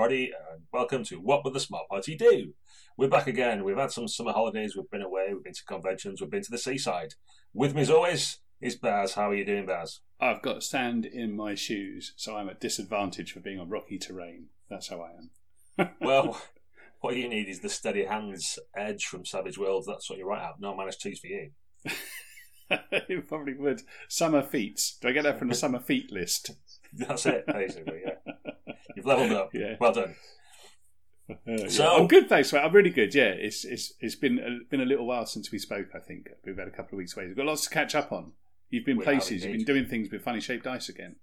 everybody, and welcome to What Would the Smart Party Do? We're back again. We've had some summer holidays. We've been away. We've been to conventions. We've been to the seaside. With me, as always, is Baz. How are you doing, Baz? I've got sand in my shoes, so I'm at disadvantage for being on rocky terrain. That's how I am. well, what you need is the steady hands edge from Savage Worlds. That's what you're right at. No minus twos for you. you probably would. Summer feet. Do I get that from the summer feet list? That's it, basically. Yeah, you've leveled up. Yeah, well done. Uh, so yeah. I'm good, thanks. Mate. I'm really good. Yeah, it's it's it's been a, been a little while since we spoke. I think we've had a couple of weeks away. We've got lots to catch up on. You've been we places. You've been doing things with funny shaped dice again.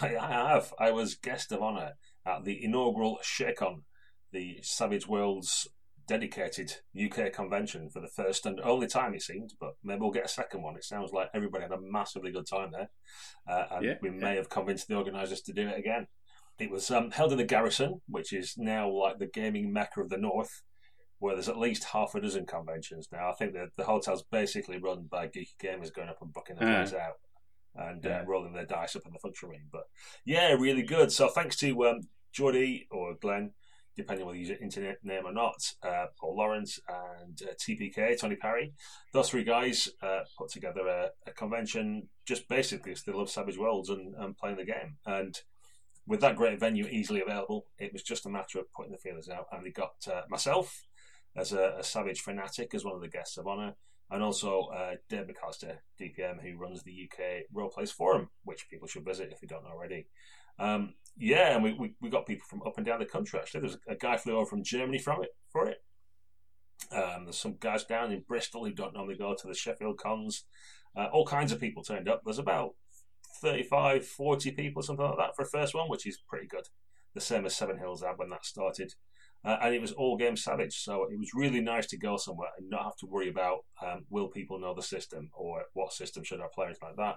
I, I have. I was guest of honour at the inaugural ShakeCon, the Savage Worlds dedicated UK convention for the first and only time, it seemed. But maybe we'll get a second one. It sounds like everybody had a massively good time there, uh, and yeah, we may yeah. have convinced the organisers to do it again. It was um, held in the Garrison, which is now like the gaming mecca of the north, where there's at least half a dozen conventions now. I think that the hotel's basically run by geeky gamers going up and booking the place out and uh, yeah. uh, rolling their dice up in the function room. But yeah, really good. So thanks to um, Geordie or Glenn depending on whether you use your internet name or not, uh, Paul Lawrence and uh, TPK, Tony Parry. Those three guys uh, put together a, a, convention just basically because they love Savage Worlds and, and, playing the game. And with that great venue easily available, it was just a matter of putting the feelers out. And they got uh, myself as a, a, Savage fanatic as one of the guests of honour. And also uh, Dave McAllister, DPM, who runs the UK Roleplayers Forum, which people should visit if you don't already. Um, yeah, and we, we, we, got people from up and down the country. Actually, there's a, a guy flew over from Germany from it for it. Um, there's some guys down in Bristol who don't normally go to the Sheffield cons. Uh, all kinds of people turned up. There's about 35, 40 people, something like that, for a first one, which is pretty good. The same as Seven Hills had when that started. Uh, and it was all game savage, so it was really nice to go somewhere and not have to worry about um, will people know the system or what system should I play, anything like that.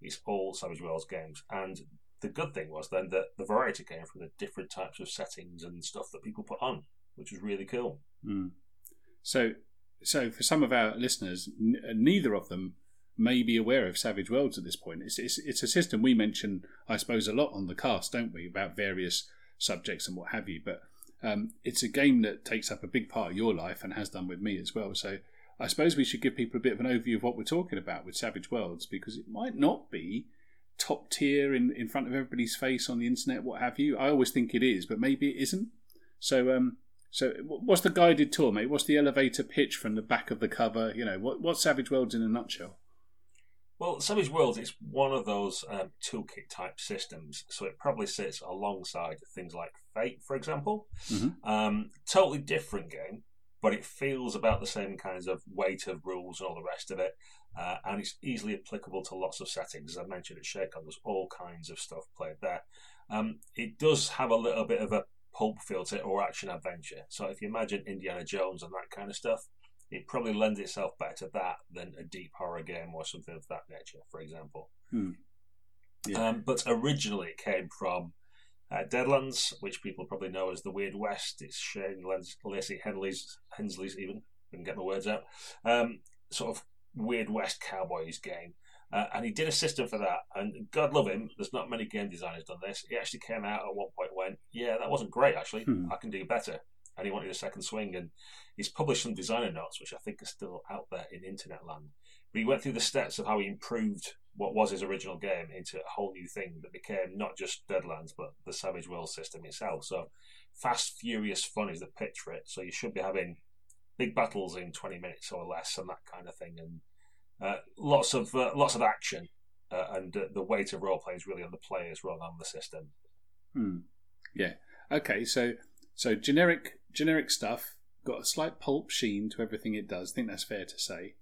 It's all Savage Worlds games, and the good thing was then that the variety came from the different types of settings and stuff that people put on, which was really cool. Mm. So, so for some of our listeners, n- neither of them may be aware of Savage Worlds at this point. It's, it's it's a system we mention, I suppose, a lot on the cast, don't we, about various subjects and what have you. But um, it's a game that takes up a big part of your life and has done with me as well. So I suppose we should give people a bit of an overview of what we're talking about with Savage Worlds because it might not be top tier in, in front of everybody's face on the internet, what have you. I always think it is, but maybe it isn't. So, um, so what's the guided tour, mate? What's the elevator pitch from the back of the cover? You know, what what's Savage Worlds in a nutshell? Well, Savage Worlds is one of those um, toolkit type systems, so it probably sits alongside things like Fate, for example. Mm-hmm. Um, totally different game, but it feels about the same kinds of weight of rules and all the rest of it. Uh, and it's easily applicable to lots of settings. As I mentioned at ShakeCon, there's all kinds of stuff played there. Um, it does have a little bit of a pulp feel to it or action adventure. So if you imagine Indiana Jones and that kind of stuff, it probably lends itself better to that than a deep horror game or something of that nature, for example. Hmm. Yeah. Um, but originally it came from uh, Deadlands, which people probably know as the Weird West. It's Shane Lacy Henley's, Hensley's even, I can get my words out. Um, sort of Weird West Cowboys game. Uh, and he did a system for that. And God love him, there's not many game designers done this. He actually came out at one point went, yeah, that wasn't great actually. Hmm. I can do better. And he wanted a second swing. And he's published some designer notes, which I think are still out there in internet land. But he went through the steps of how he improved what was his original game into a whole new thing that became not just Deadlands, but the Savage World system itself. So fast, furious fun is the pitch for it. So you should be having big battles in 20 minutes or less and that kind of thing. And uh, lots of uh, lots of action, uh, and uh, the weight of role is really on the players rather than the system. Hmm. Yeah. Okay. So so generic generic stuff got a slight pulp sheen to everything it does. I think that's fair to say.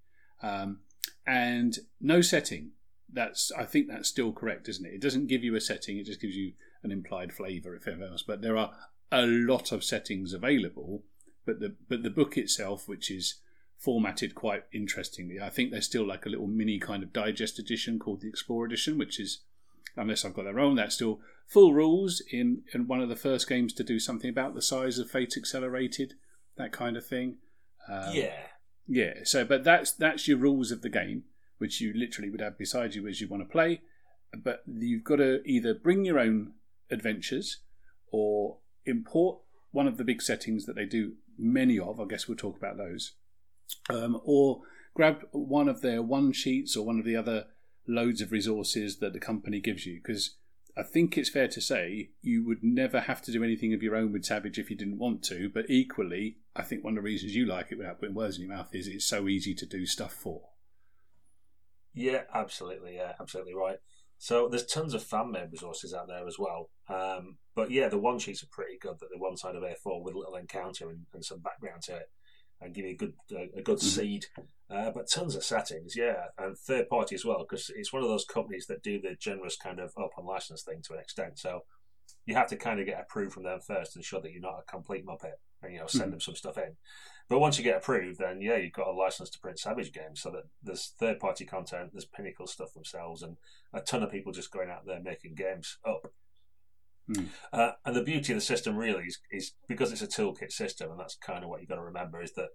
Um, and no setting. That's I think that's still correct, isn't it? It doesn't give you a setting. It just gives you an implied flavour, if ever else. But there are a lot of settings available. But the but the book itself, which is formatted quite interestingly. I think there's still like a little mini kind of digest edition called the Explorer's Edition, which is, unless I've got that wrong, that's still full rules in, in one of the first games to do something about the size of Fate Accelerated, that kind of thing. Um, yeah. Yeah. So, but that's that's your rules of the game, which you literally would have beside you as you want to play. But you've got to either bring your own adventures, or import one of the big settings that they do many of. I guess we'll talk about those. Um, or grab one of their one sheets or one of the other loads of resources that the company gives you because I think it's fair to say you would never have to do anything of your own with Savage if you didn't want to. But equally, I think one of the reasons you like it without putting words in your mouth is it's so easy to do stuff for. Yeah, absolutely. Yeah, absolutely right. So there's tons of fan made resources out there as well. Um, but yeah, the one sheets are pretty good. That the one side of A4 with a little encounter and, and some background to it and give you a good a good mm-hmm. seed. Uh, but tons of settings, yeah, and third party as well because it's one of those companies that do the generous kind of open license thing to an extent. So you have to kind of get approved from them first and show that you're not a complete muppet, and you know send mm-hmm. them some stuff in. But once you get approved, then yeah, you've got a license to print Savage games. So that there's third party content, there's Pinnacle stuff themselves, and a ton of people just going out there making games up. Mm. Uh, and the beauty of the system really is, is, because it's a toolkit system, and that's kind of what you've got to remember is that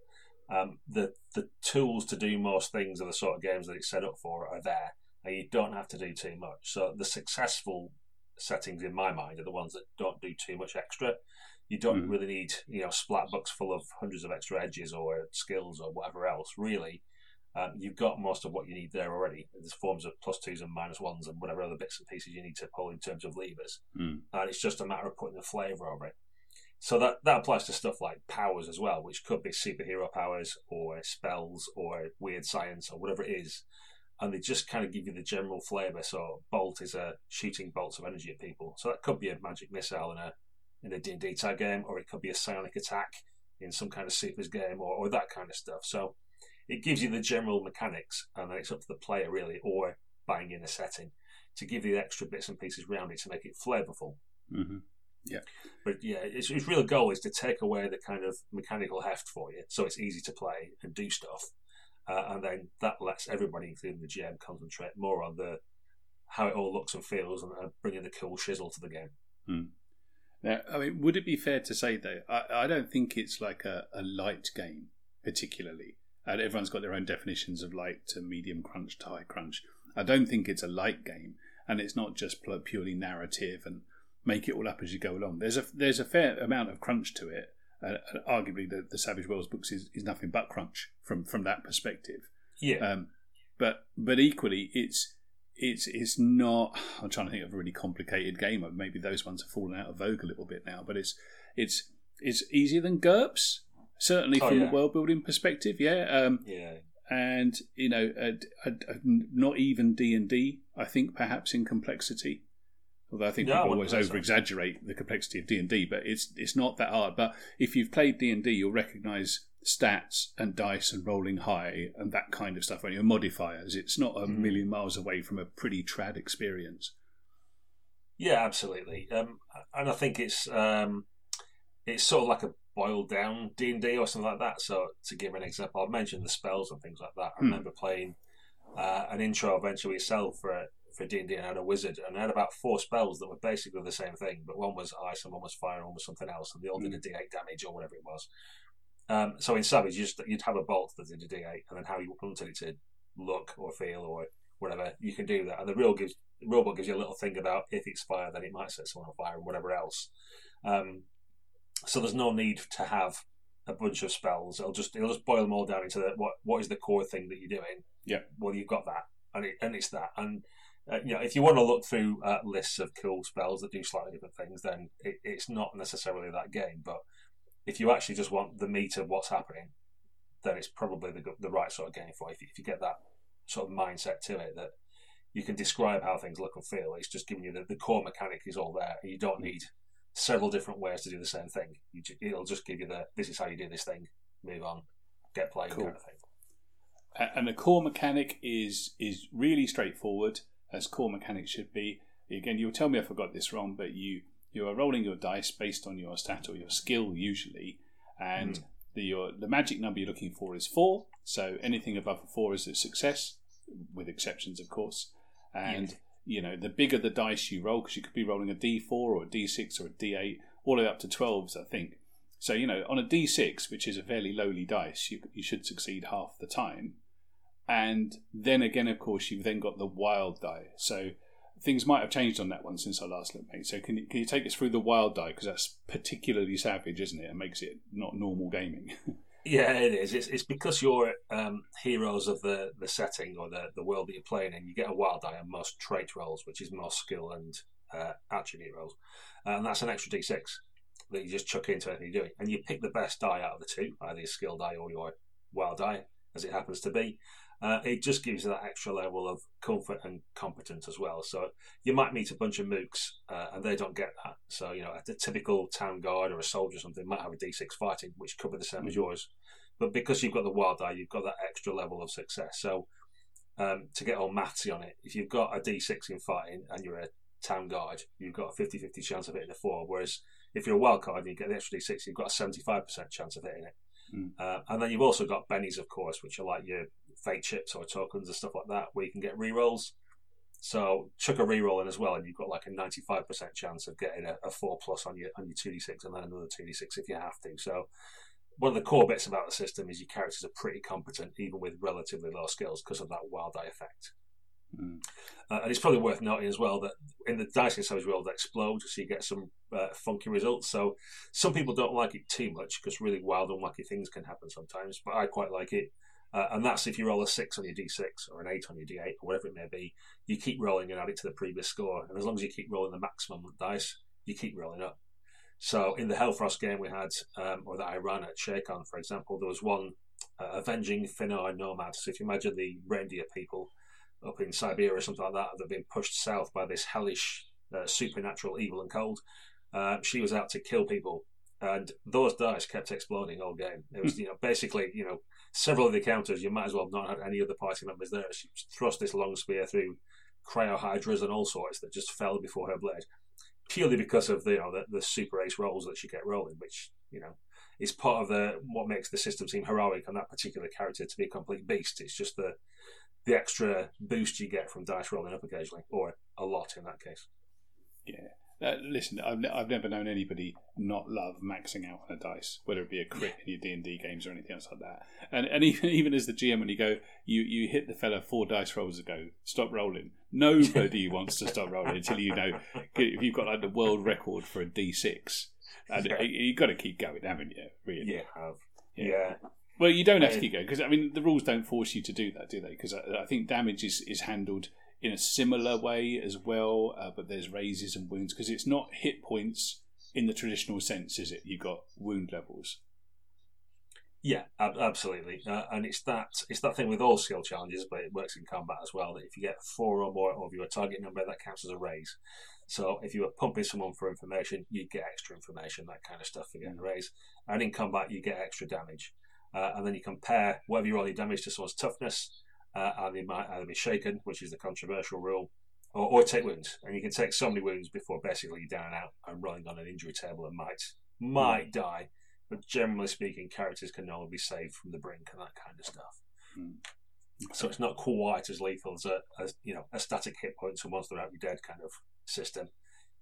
um, the the tools to do most things of the sort of games that it's set up for are there, and you don't have to do too much. So the successful settings in my mind are the ones that don't do too much extra. You don't mm. really need you know splat books full of hundreds of extra edges or skills or whatever else. Really, um, you've got most of what you need there already. There's forms of plus twos and minus ones and whatever other bits and pieces you need to pull in terms of levers. Mm. And it's just a matter of putting the flavour over it. So that, that applies to stuff like powers as well, which could be superhero powers or spells or weird science or whatever it is. And they just kind of give you the general flavour. So bolt is a shooting bolts of energy at people. So that could be a magic missile in a in a D&D type game, or it could be a psionic attack in some kind of supers game, or, or that kind of stuff. So it gives you the general mechanics, and then it's up to the player really, or buying in a setting to give you the extra bits and pieces around it to make it flavourful. Mm-hmm. Yeah, but yeah, its, its real goal is to take away the kind of mechanical heft for you, so it's easy to play and do stuff, uh, and then that lets everybody, including the GM, concentrate more on the how it all looks and feels, and uh, bringing the cool shizzle to the game. Mm. Now, I mean, would it be fair to say though? I, I don't think it's like a, a light game particularly and everyone's got their own definitions of light to medium crunch to high crunch. I don't think it's a light game, and it's not just purely narrative and make it all up as you go along. There's a there's a fair amount of crunch to it. Uh, arguably, the, the Savage Worlds books is, is nothing but crunch from from that perspective. Yeah. Um, but but equally, it's it's it's not. I'm trying to think of a really complicated game. Maybe those ones have fallen out of vogue a little bit now. But it's it's it's easier than GURPS certainly oh, from yeah. a world building perspective. Yeah, um, yeah, and you know, not even D and D. I think perhaps in complexity. Although I think no, people always over exaggerate the complexity of D and D, but it's it's not that hard. But if you've played D and D, you'll recognise stats and dice and rolling high and that kind of stuff. And your modifiers, it's not a mm. million miles away from a pretty trad experience. Yeah, absolutely. Um, and I think it's um, it's sort of like a boiled down D and D or something like that. So to give an example, I've mentioned the spells and things like that. I hmm. remember playing uh, an intro adventure with yourself for for D and D, and I had a wizard, and I had about four spells that were basically the same thing, but one was ice and one was fire and one was something else, and they all did a hmm. D8 damage or whatever it was. Um, so in Savage, you just, you'd have a bolt that did a D8, and then how you wanted it to look or feel or whatever, you can do that. And the real gives the book gives you a little thing about if it's fire, then it might set someone on fire and whatever else. Um, so there's no need to have a bunch of spells. It'll just it'll just boil them all down into the, what what is the core thing that you're doing. Yeah. Well, you've got that, and it, and it's that. And uh, you know, if you want to look through uh, lists of cool spells that do slightly different things, then it, it's not necessarily that game. But if you actually just want the meat of what's happening, then it's probably the the right sort of game for you. If you, if you get that sort of mindset to it that you can describe how things look and feel. It's just giving you the, the core mechanic is all there. You don't need several different ways to do the same thing. You, it'll just give you the this is how you do this thing. Move on, get playing cool. kind of thing. And the core mechanic is is really straightforward, as core mechanics should be. Again, you'll tell me if I got this wrong, but you you are rolling your dice based on your stat or your skill usually, and mm. the your the magic number you're looking for is four. So anything above a four is a success, with exceptions, of course. And you know, the bigger the dice you roll, because you could be rolling a d4 or a d6 or a d8, all the way up to 12s, I think. So, you know, on a d6, which is a fairly lowly dice, you, you should succeed half the time. And then again, of course, you've then got the wild die. So things might have changed on that one since I last looked, mate. So can you, can you take us through the wild die because that's particularly savage, isn't it? It makes it not normal gaming. yeah, it is. It's, it's because you're um, heroes of the, the setting or the, the world that you're playing in. You get a wild die on most trait rolls, which is most skill and uh, attribute rolls, and that's an extra d6 that you just chuck into anything you're doing, and you pick the best die out of the two, either your skill die or your wild die, as it happens to be. Uh, it just gives you that extra level of comfort and competence as well. So you might meet a bunch of mooks uh, and they don't get that. So, you know, a typical town guard or a soldier or something might have a d6 fighting, which cover the same mm-hmm. as yours. But because you've got the wild die, you've got that extra level of success. So um, to get all mathsy on it, if you've got a d6 in fighting and you're a town guard, you've got a 50 50 chance of hitting a four. Whereas if you're a wild card and you get the extra d6, you've got a 75% chance of hitting it. Mm. Uh, and then you've also got bennies, of course, which are like your fate chips or tokens and stuff like that, where you can get rerolls. So chuck a reroll in as well, and you've got like a ninety-five percent chance of getting a, a, four plus on your on your two d six, and then another two d six if you have to. So one of the core bits about the system is your characters are pretty competent, even with relatively low skills, because of that wild die effect. Mm. Uh, and it's probably worth noting as well that in the Dice and Savage world, explode, so you get some uh, funky results. So some people don't like it too much because really wild and wacky things can happen sometimes, but I quite like it. Uh, and that's if you roll a six on your d6 or an eight on your d8 or whatever it may be, you keep rolling and add it to the previous score. And as long as you keep rolling the maximum dice, you keep rolling up. So in the Hellfrost game we had, um, or that I ran at ShakeCon, for example, there was one uh, avenging Finnar nomad. So if you imagine the reindeer people up in Siberia or something like that that have been pushed south by this hellish uh, supernatural evil and cold, uh, she was out to kill people and those dice kept exploding all game. It was, you know, basically, you know, several of the counters you might as well have not had any other party members there. She thrust this long spear through cryohydras and all sorts that just fell before her blade, purely because of the, you know, the, the super ace rolls that she kept rolling, which you know is part of the what makes the system seem heroic on that particular character to be a complete beast. It's just the the extra boost you get from dice rolling up occasionally, or a lot in that case. Yeah. Uh, listen, I've, I've never known anybody not love maxing out on a dice, whether it be a crit in your D and D games or anything else like that. And and even even as the GM, when you go, you you hit the fella four dice rolls ago, stop rolling. Nobody wants to stop rolling until you know if you've got like the world record for a D six, and yeah. you've got to keep going, haven't you? Really? Yeah, have. yeah. yeah. Well, you don't have to keep going because I mean the rules don't force you to do that, do they? Because I, I think damage is, is handled in a similar way as well, uh, but there's raises and wounds because it's not hit points in the traditional sense, is it? You've got wound levels. Yeah, ab- absolutely, uh, and it's that it's that thing with all skill challenges, but it works in combat as well. That if you get four or more of your target number, that counts as a raise. So if you were pumping someone for information, you get extra information, that kind of stuff for getting a raise. And in combat, you get extra damage, uh, and then you compare whatever you roll your damage to someone's toughness uh, and they might either be shaken, which is the controversial rule, or, or, take wounds. And you can take so many wounds before basically you're down and out and rolling on an injury table and might might mm. die. But generally speaking, characters can only be saved from the brink and that kind of stuff. Mm. So it's not quite as lethal as a as, you know a static hit points and once they're out you're dead kind of system.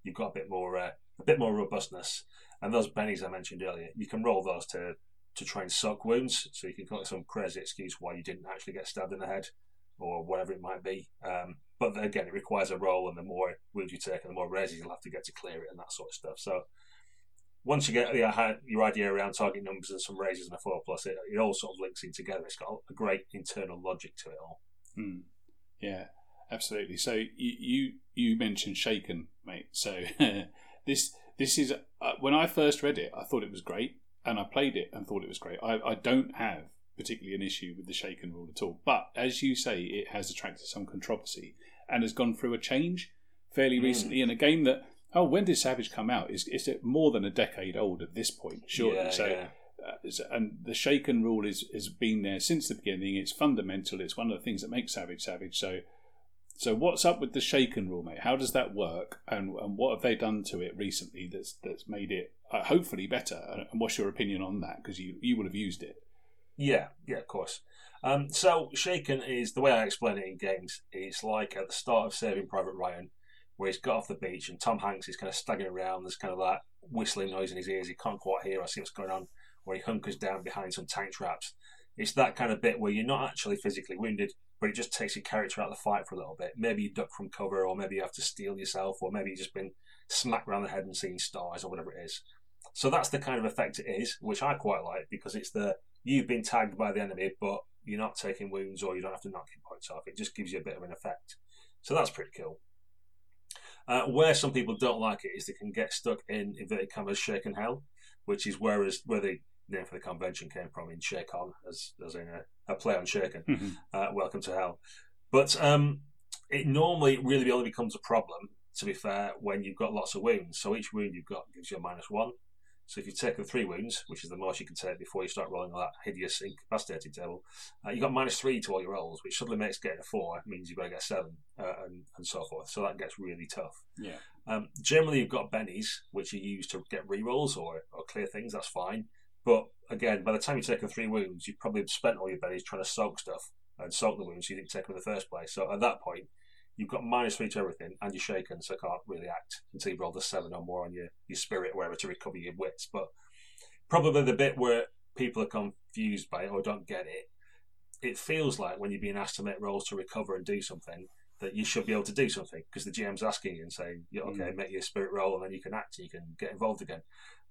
You've got a bit more uh, a bit more robustness, and those bennies I mentioned earlier, you can roll those to to try and suck wounds. So you can come up with some crazy excuse why you didn't actually get stabbed in the head or whatever it might be. Um, but again, it requires a roll, and the more wounds you take, and the more raises you'll have to get to clear it, and that sort of stuff. So once you get your idea around target numbers and some raises and a four plus, it, it all sort of links in together. It's got a great internal logic to it all. Mm. Yeah, absolutely. So you you, you mentioned Shaken, mate. So this this is uh, when I first read it, I thought it was great and I played it and thought it was great. I, I don't have particularly an issue with the shaken rule at all. But as you say, it has attracted some controversy and has gone through a change fairly mm. recently in a game that oh, when did Savage come out? Is is it more than a decade old at this point? Sure. Yeah, so. Yeah. Uh, and the shaken rule is has been there since the beginning. It's fundamental. It's one of the things that makes Savage Savage. So so what's up with the shaken rule, mate? How does that work, and, and what have they done to it recently that's that's made it uh, hopefully better? And what's your opinion on that? Because you you will have used it. Yeah, yeah, of course. Um, so shaken is the way I explain it in games. It's like at the start of Saving Private Ryan, where he's got off the beach and Tom Hanks is kind of staggering around. There's kind of that whistling noise in his ears. He can't quite hear or see what's going on. Where he hunkers down behind some tank traps It's that kind of bit where you're not actually physically wounded, but it just takes your character out of the fight for a little bit. Maybe you duck from cover, or maybe you have to steel yourself, or maybe you've just been smacked around the head and seen stars, or whatever it is. So that's the kind of effect it is, which I quite like because it's the you've been tagged by the enemy, but you're not taking wounds or you don't have to knock your points off. It just gives you a bit of an effect. So that's pretty cool. Uh, where some people don't like it is they can get stuck in inverted commas shaken hell, which is whereas where the name for the convention came from in ShakeCon, as as in a, a play on Shaken. Mm-hmm. Uh, Welcome to Hell. But um, it normally really only becomes a problem, to be fair, when you've got lots of wounds. So each wound you've got gives you a minus one. So if you've taken three wounds, which is the most you can take before you start rolling that hideous incapacitated table, uh, you've got minus three to all your rolls, which suddenly makes getting a four means you've got to get a seven uh, and, and so forth. So that gets really tough. Yeah. Um, generally, you've got bennies, which you use to get rerolls or, or clear things. That's fine. But again, by the time you've taken three wounds, you've probably spent all your bennies trying to soak stuff and soak the wounds you didn't take them in the first place. So at that point, you've got minus three to everything and you're shaken, so can't really act until you've rolled a seven or more on your, your spirit, wherever to recover your wits. But probably the bit where people are confused by it or don't get it, it feels like when you're being asked to make rolls to recover and do something, that you should be able to do something because the GM's asking you and saying, yeah, okay, make your spirit roll and then you can act and you can get involved again.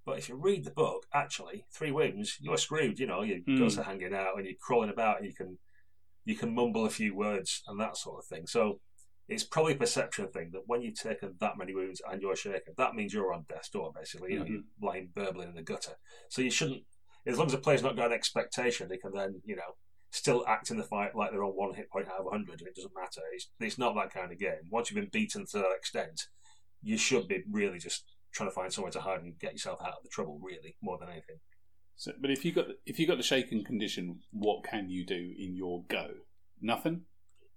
But if you read the book, actually, three wounds, you're screwed. You know, your Mm. guts are hanging out and you're crawling about and you can you can mumble a few words and that sort of thing. So it's probably a perception thing that when you've taken that many wounds and you're shaken, that means you're on death's door, basically. Mhm. you're lying burbling in the gutter. So you shouldn't, as long as the player's not got an expectation, they can then, you know, still act in the fight like they're on one hit point out of 100 and it doesn't matter. It's, it's not that kind of game. Once you've been beaten to that extent, you should be really just trying to find somewhere to hide and get yourself out of the trouble, really, more than anything. So, but if you got if you got the shaken condition, what can you do in your go? Nothing.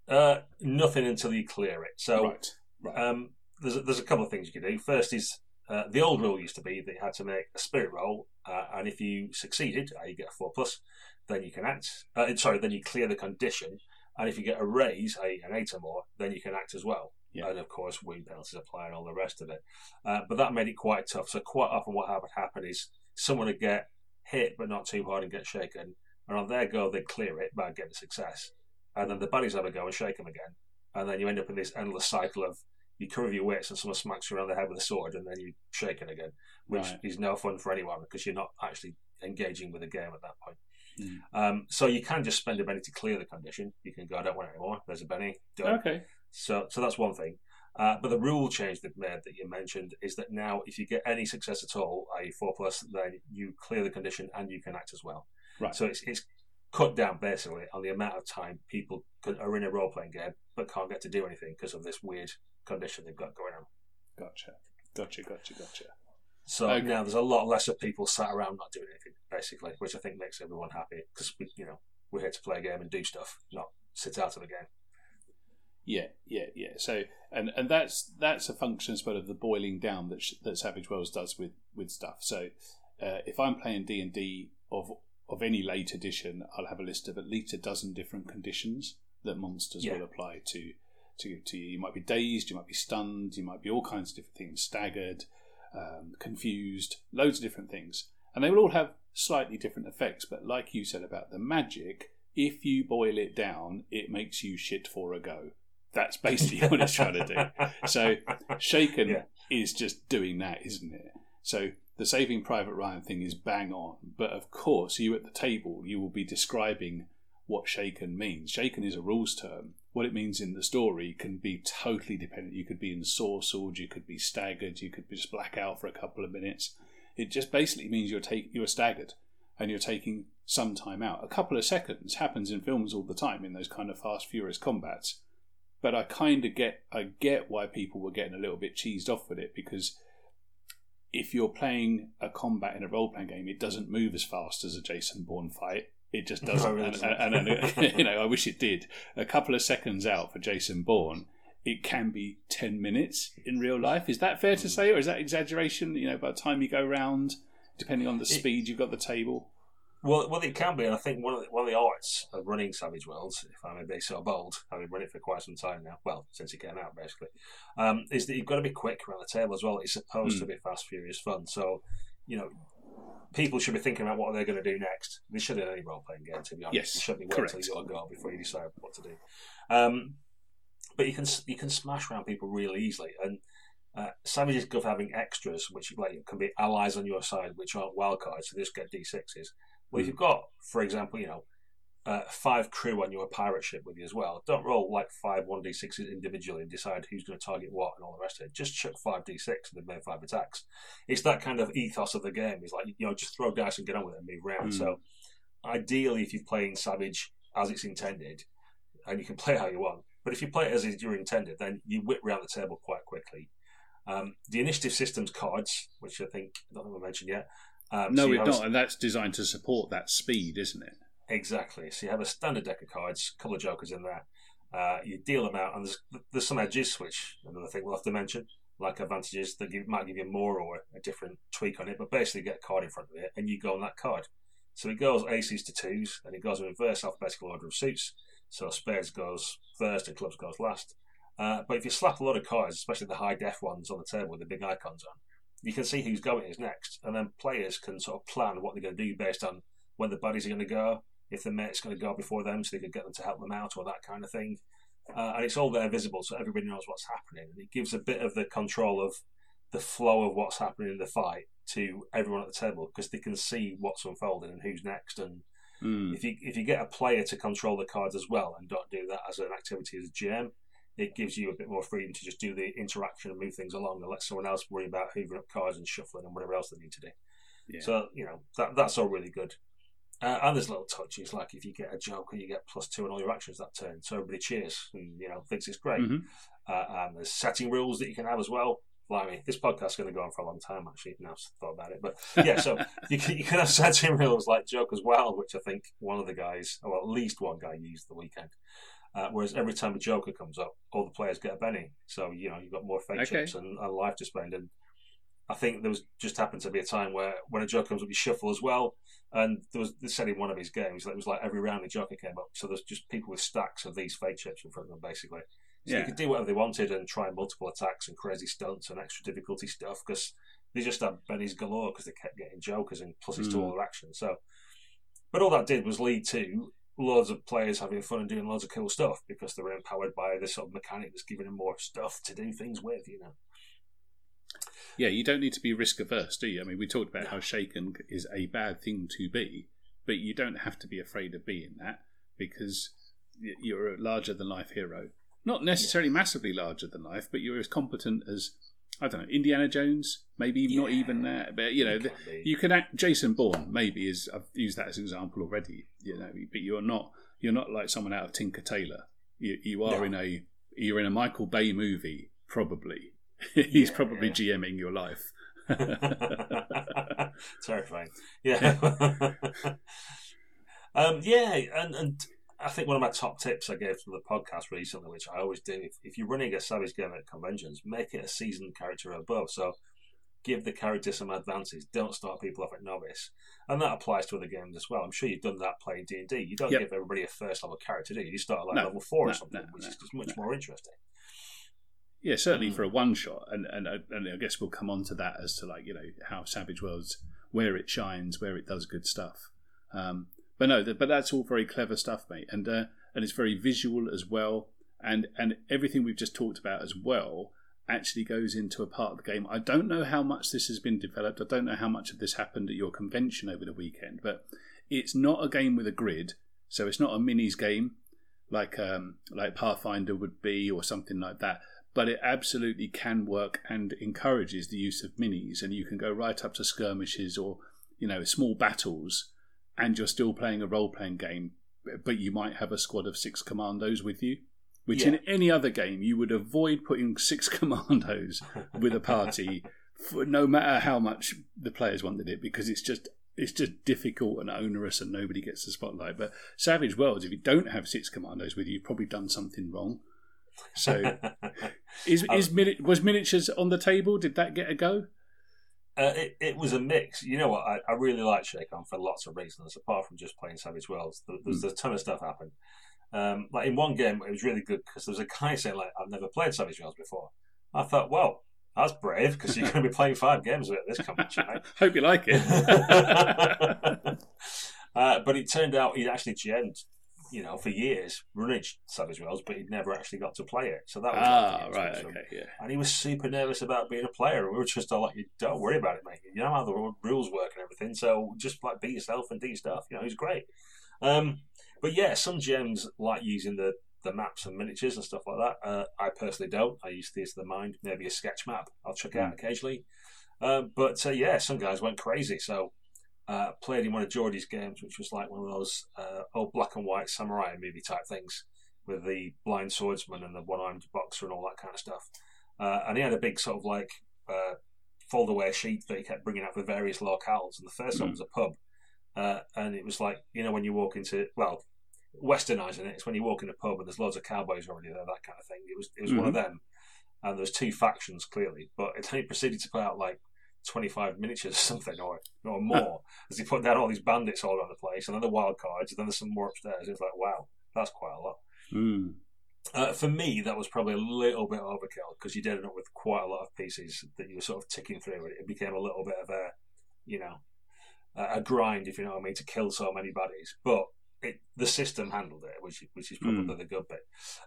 Uh, nothing until you clear it. So right. Right. Um, there's a, there's a couple of things you can do. First is uh, the old rule used to be that you had to make a spirit roll, uh, and if you succeeded, uh, you get a four plus, then you can act. Uh, sorry, then you clear the condition, and if you get a raise, i.e. an eight or more, then you can act as well. Yeah. And of course, wound penalties apply and all the rest of it. Uh, but that made it quite tough. So quite often, what would happen is someone would get hit but not too hard and get shaken, and on their go they'd clear it by getting success, and then the buddies have a go and shake them again, and then you end up in this endless cycle of you cover your wits and someone smacks you around the head with a sword and then you shake shaken again, which Right. is no fun for anyone because you're not actually engaging with the game at that point. Mm. Um, so you can just spend a Benny to clear the condition. You can go, I don't want it anymore. There's a Benny. Done. Okay. So, so that's one thing. Uh, but the rule change they've made that you mentioned is that now if you get any success at all, i.e. four plus, then you clear the condition and you can act as well. Right. So it's, it's cut down basically on the amount of time people can, are in a role playing game but can't get to do anything because of this weird condition they've got going on. Gotcha. Gotcha. Gotcha. Gotcha. So Okay. now there's a lot less of people sat around not doing anything, basically, which I think makes everyone happy because we, you know, we're here to play a game and do stuff, not sit out of the game. Yeah, yeah, yeah. So, and and that's that's a function as well of the boiling down that sh- that Savage Worlds does with with stuff. So, uh, if I'm playing D and D of of any late edition, I'll have a list of at least a dozen different conditions that monsters Yeah. will apply to to to you. You might be dazed, you might be stunned, you might be all kinds of different things, staggered, um, confused, loads of different things, and they will all have slightly different effects. But like you said about the magic, if you boil it down, it makes you shit for a go. That's basically what it's trying to do. So Shaken Yeah. is just doing that, isn't it? So the Saving Private Ryan thing is bang on, but of course, you at the table, you will be describing what Shaken means. Shaken is a rules term. What it means in the story can be totally dependent. You could be ensorcelled, you could be staggered, you could just black out for a couple of minutes. It just basically means you're take, you're staggered and you're taking some time out. A couple of seconds happens in films all the time in those kind of fast, furious combats but I kind of get I get why people were getting a little bit cheesed off with it because if you're playing a combat in a role playing game, it doesn't move as fast as a Jason Bourne fight. It just oh, doesn't, it and, doesn't. and, and, you know I wish it did. A couple of seconds out for Jason Bourne, it can be ten minutes in real life. Is that fair to hmm. say, or is that exaggeration? You know, by the time you go round, depending on the speed you've got the table. Well, well, it can be, and I think one of the, one of the arts of running Savage Worlds, if I may be so bold, having run it for quite some time now, well, since it came out, basically, um, is that you've got to be quick around the table as well. It's supposed Hmm. to be fast, furious fun. So, you know, people should be thinking about what they're going to do next. They should in any role playing game, to be honest. Yes, you shouldn't be waiting correct. until you got a goal before you decide what to do. Um, but you can you can smash around people really easily, and uh, Savage is good for having extras, which like can be allies on your side, which aren't wild cards, so they just get d6s. Well, if you've got, for example, you know, uh, five crew on your pirate ship with you as well, don't roll like five 1d6s individually and decide who's going to target what and all the rest of it. Just chuck 5d6 and they've made five attacks. It's that kind of ethos of the game. It's like, you know, just throw dice and get on with it and move around. Mm. So, ideally, if you're playing Savage as it's intended, and you can play how you want, but if you play it as you're intended, then you whip around the table quite quickly. Um, the initiative systems cards, which I think I don't think we mentioned yet. Um, no, so you we've a- not, and that's designed to support that speed, isn't it? Exactly. So you have a standard deck of cards, a couple of jokers in there. Uh, you deal them out, and there's there's some edges, which another thing we'll have to mention, like advantages that give, might give you more or a different tweak on it. But basically, get a card in front of it, and you go on that card. So it goes aces to twos, and it goes in reverse alphabetical order of suits. So spades goes first, and clubs goes last. Uh, but if you slap a lot of cards, especially the high def ones on the table with the big icons on, you can see who's going is next, and then players can sort of plan what they're going to do based on when the buddies are going to go, if the mate's going to go before them, so they could get them to help them out or that kind of thing. Uh, and it's all there visible, so everybody knows what's happening. And it gives a bit of the control of the flow of what's happening in the fight to everyone at the table because they can see what's unfolding and who's next. And Mm. if you if you get a player to control the cards as well and don't do that as an activity as a GM, it gives you a bit more freedom to just do the interaction and move things along and let someone else worry about hoovering up cards and shuffling and whatever else they need to do. Yeah. So you know that that's all really good. Uh, and there's little touches like if you get a joker, you get plus two on all your actions that turn, so everybody cheers and you know thinks it's great. Mhm. Uh, and there's setting rules that you can have as well. Blimey, this podcast's going to go on for a long time. Actually, now I've thought about it, but yeah, so you can you can have setting rules like Joker's Wild, which I think one of the guys, or at least one guy, used the weekend. Uh, whereas every time a Joker comes up, all the players get a Benny, so you know you've got more fate Okay. chips and, and life to spend. And I think there was just happened to be a time where when a Joker comes up, you shuffle as well. And there was they said in one of his games that it was like every round a Joker came up, so there's just people with stacks of these fate chips in front of them, basically. So Yeah. you could do whatever they wanted and try multiple attacks and crazy stunts and extra difficulty stuff because they just had Benny's galore because they kept getting jokers and pluses to Mm. all their actions. So, but all that did was lead to loads of players having fun and doing loads of cool stuff because they're empowered by this sort of mechanic that's giving them more stuff to do things with. You know, Yeah, you don't need to be risk averse, do you? I mean, we talked about how shaken is a bad thing to be, but you don't have to be afraid of being that because you're a larger than life hero. Not necessarily massively larger than life, but you're as competent as I don't know Indiana Jones, maybe not even that. But you know, You the, can you can act Jason Bourne. Maybe is I've used that as an example already. You know, but you're not you're not like someone out of Tinker Tailor. You you are No. in a you're in a Michael Bay movie probably. He's Yeah. probably GMing your life. Terrifying. Yeah. um, yeah, and, and I think one of my top tips I gave to the podcast recently, which I always do, if, if you're running a Savage game at conventions, make it a seasoned character or above. So give the character some advances. Don't start people off at novice. And that applies to other games as well. I'm sure you've done that playing D&D. You don't Yep. give everybody a first level character, do you? You start at like No, level 4 no, or something, no, which is just much more interesting. Yeah, certainly Mm. for a one shot, and, and and I guess we'll come on to that as to like you know how Savage Worlds where it shines, where it does good stuff. Um, but no, but that's all very clever stuff, mate, and uh, and it's very visual as well, and and everything we've just talked about as well actually goes into a part of the game. I don't know how much this has been developed. I don't know how much of this happened at your convention over the weekend, but it's not a game with a grid, so it's not a minis game like um, like Pathfinder would be or something like that. But it absolutely can work and encourages the use of minis, and you can go right up to skirmishes or you know small battles, and you're still playing a role playing game, but you might have a squad of six commandos with you. Which in any other game you would avoid putting six commandos with a party, for no matter how much the players wanted it, because it's just it's just difficult and onerous, and nobody gets the spotlight. But Savage Worlds, if you don't have six commandos with you, you've probably done something wrong. So, is, Um, is mini- was miniatures on the table? Did that get a go? Uh, it, it was a mix. You know what? I, I really like ShakeCon for lots of reasons, apart from just playing Savage Worlds. There, there's a ton of stuff happened. Um, like in one game, it was really good because there was a guy saying, like, I've never played Savage Worlds before. I thought, well, That's brave because you're going to be playing five games of it this convention. Right? Hope you like it. uh, but it turned out he'd actually GM'd, you know, for years running Savage Worlds, but he'd never actually got to play it. So that was ah, like right, okay, yeah. And he was super nervous about being a player. And we were just all like, "Don't worry about it, mate. You know how the rules work and everything. So just like be yourself and do stuff." You know, he's great. Um, but yeah, some gems like using the the maps and miniatures and stuff like that. Uh, I personally don't. I use Theatre of the Mind, maybe a sketch map. I'll check out mm. occasionally. Um, but uh, yeah, some guys went crazy. So uh, played in one of Geordie's games, which was like one of those uh, old black and white samurai movie type things with the blind swordsman and the one armed boxer and all that kind of stuff. Uh, and he had a big sort of like uh, fold away sheet that he kept bringing out for various locales. And the first mm. one was a pub. and it was like, you know, when you walk into, well, westernising it. It's when you walk in a pub and there's loads of cowboys already there, that kind of thing. It was it was mm-hmm. one of mm-hmm. them, and there was two factions clearly, but it only proceeded to put out like 25 miniatures or something or or more as he put down all these bandits all around the place, and then the wild cards, and then there's some more upstairs. It's like wow, that's quite a lot. Mm. Uh, for me, that was probably a little bit overkill because you did end up with quite a lot of pieces that you were sort of ticking through. And it became a little bit of a, you know, a grind, if you know what I mean, to kill so many baddies. But it, the system handled it, which which is probably mm. the good bit.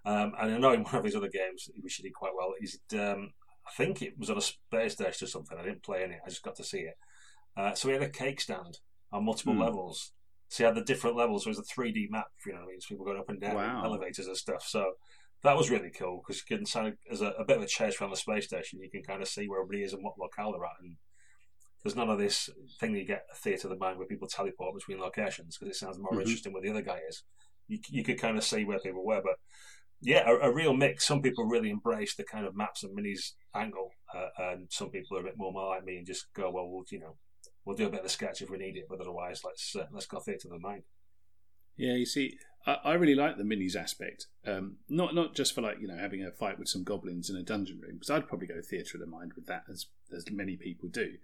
Um, and I know in one of his other games, which he did quite well, he's um, I think it was on a space station or something. I didn't play in it; I just got to see it. Uh, so we had a cake stand on multiple mm. levels. So you had the different levels. So it was a 3D map, you know what I mean? So people going up and down wow. elevators and stuff. So that was really cool because you can kind as a, a, bit of a chase around the space station, you can kind of see where everybody is and what locale they're at and there's none of this thing that you get a theatre of the mind where people teleport between locations because it sounds more mm-hmm. interesting where the other guy is. You, you could kind of see where people were, but yeah, a, a, real mix. Some people really embrace the kind of maps and minis angle, uh, and some people are a bit more like me and just go, well, we'll you know, we'll do a bit of the sketch if we need it, but otherwise, let's uh, let's go theatre of the mind. Yeah, you see, I, I really like the minis aspect. Um, not not just for like you know having a fight with some goblins in a dungeon room, because I'd probably go theatre of the mind with that, as as many people do.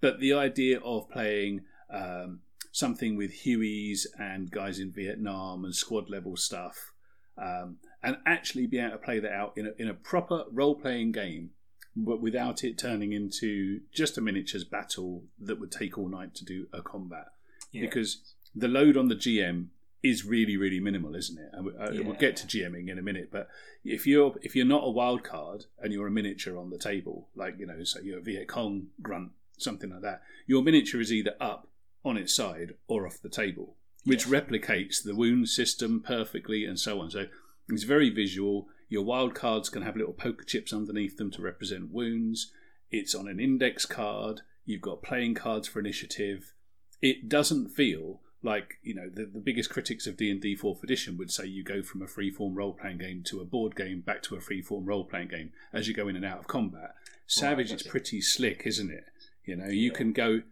But the idea of playing um, something with Hueys and guys in Vietnam and squad level stuff, um, and actually be able to play that out in a, in a proper role playing game, but without it turning into just a miniatures battle that would take all night to do a combat. Yeah. Because the load on the GM is really really minimal, isn't it? And uh, yeah. we'll get to GMing in a minute, but if you're if you're not a wild card and you're a miniature on the table, like you know, so you're a Viet Cong grunt something like that, your miniature is either up on its side or off the table, which yes. replicates the wound system perfectly and so on. So it's very visual. Your wild cards can have little poker chips underneath them to represent wounds. It's on an index card. You've got playing cards for initiative. It doesn't feel like you know the, the biggest critics of D&D 4th edition would say you go from a free form role-playing game to a board game back to a free form role-playing game as you go in and out of combat. Savage right, is pretty slick, isn't it? You know, you can go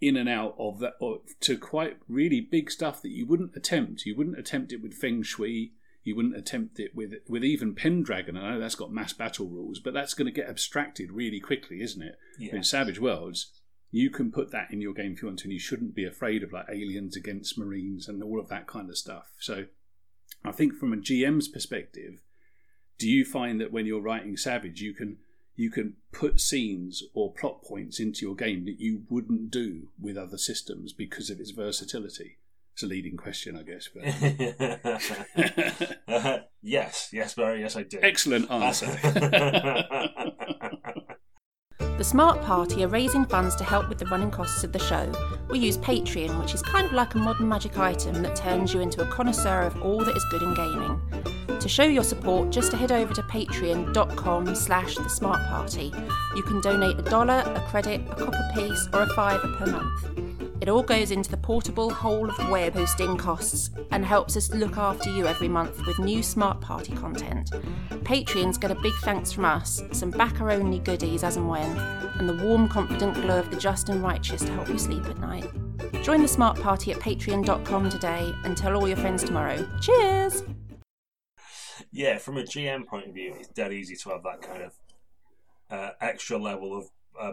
in and out of that or to quite really big stuff that you wouldn't attempt. You wouldn't attempt it with Feng Shui. You wouldn't attempt it with with even Pendragon. I know that's got mass battle rules, but that's going to get abstracted really quickly, isn't it? Yeah. In Savage Worlds, you can put that in your game if you want to, and you shouldn't be afraid of like aliens against Marines and all of that kind of stuff. So, I think from a GM's perspective, do you find that when you're writing Savage, you can you can put scenes or plot points into your game that you wouldn't do with other systems because of its versatility. It's a leading question, I guess. But uh, yes, yes, Barry, yes, I do. Excellent answer. The Smart Party are raising funds to help with the running costs of the show. We use Patreon, which is kind of like a modern magic item that turns you into a connoisseur of all that is good in gaming. To show your support, just to head over to patreon.com slash the smart party. You can donate a dollar, a credit, a copper piece, or a fiver per month. It all goes into the portable hole of web hosting costs and helps us look after you every month with new Smart Party content. Patreons get a big thanks from us, some backer only goodies as and when, and the warm, confident glow of the just and righteous to help you sleep at night. Join the Smart Party at patreon.com today and tell all your friends tomorrow. Cheers! yeah, from a GM point of view, it's dead easy to have that kind of uh, extra level of uh,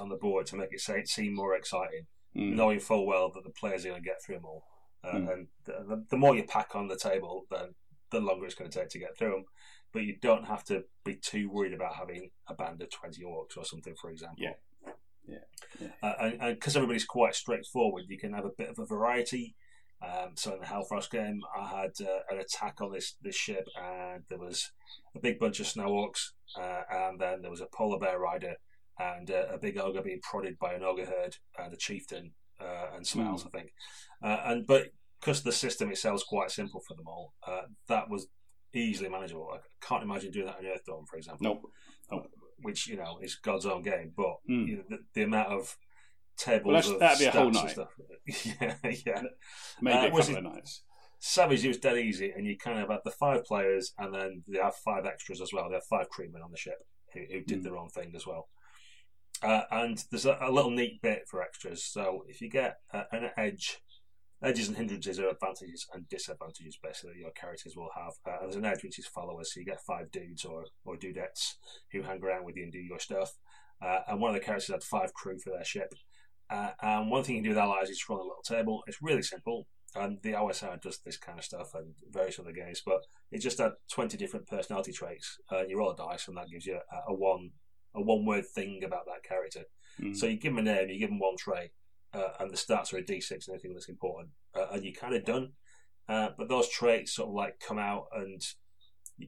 on the board to make it seem more exciting, mm. knowing full well that the players are going to get through them all. Uh, mm. And the, the, more you pack on the table, then the longer it's going to take to get through them. but you don't have to be too worried about having a band of 20 orcs or something, for example. Yeah. Yeah. yeah. Uh, and because everybody's quite straightforward, you can have a bit of a variety. Um, so in the Hellfrost game, I had uh, an attack on this, this ship, and there was a big bunch of snow orcs, uh, and then there was a polar bear rider, and uh, a big ogre being prodded by an ogre herd, and a chieftain, uh, and some Mm. else, I think. Uh, and but because the system itself is quite simple for them all, uh, that was easily manageable. I can't imagine doing that in Earthdawn, for example. Nope. Which you know is God's own game, but Mm. you know, the, the amount of tables Well, of that'd be a whole night. stuff. yeah, yeah. Maybe Uh, a was couple of nights. Savage, it was dead easy, and you kind of had the five players, and then they have five extras as well. They have five crewmen on the ship who, who did Mm. their own thing as well. Uh, and there's a, a little neat bit for extras. So if you get uh, an edge, edges and hindrances are advantages and disadvantages. Basically, your characters will have. Uh, there's an edge which is followers, so you get five dudes or or dudettes who hang around with you and do your stuff. Uh, and one of the characters had five crew for their ship. Uh, and one thing you do with allies is run a little table. It's really simple and the OSR does this kind of stuff and various other games, but it just had twenty different personality traits. You roll a dice, and that gives you a, a one a one word thing about that character. Mm. So you give them a name, you give them one trait, uh, and the stats are a d6 and anything that's important, uh, and you're kind of done. Uh, but those traits sort of like come out, and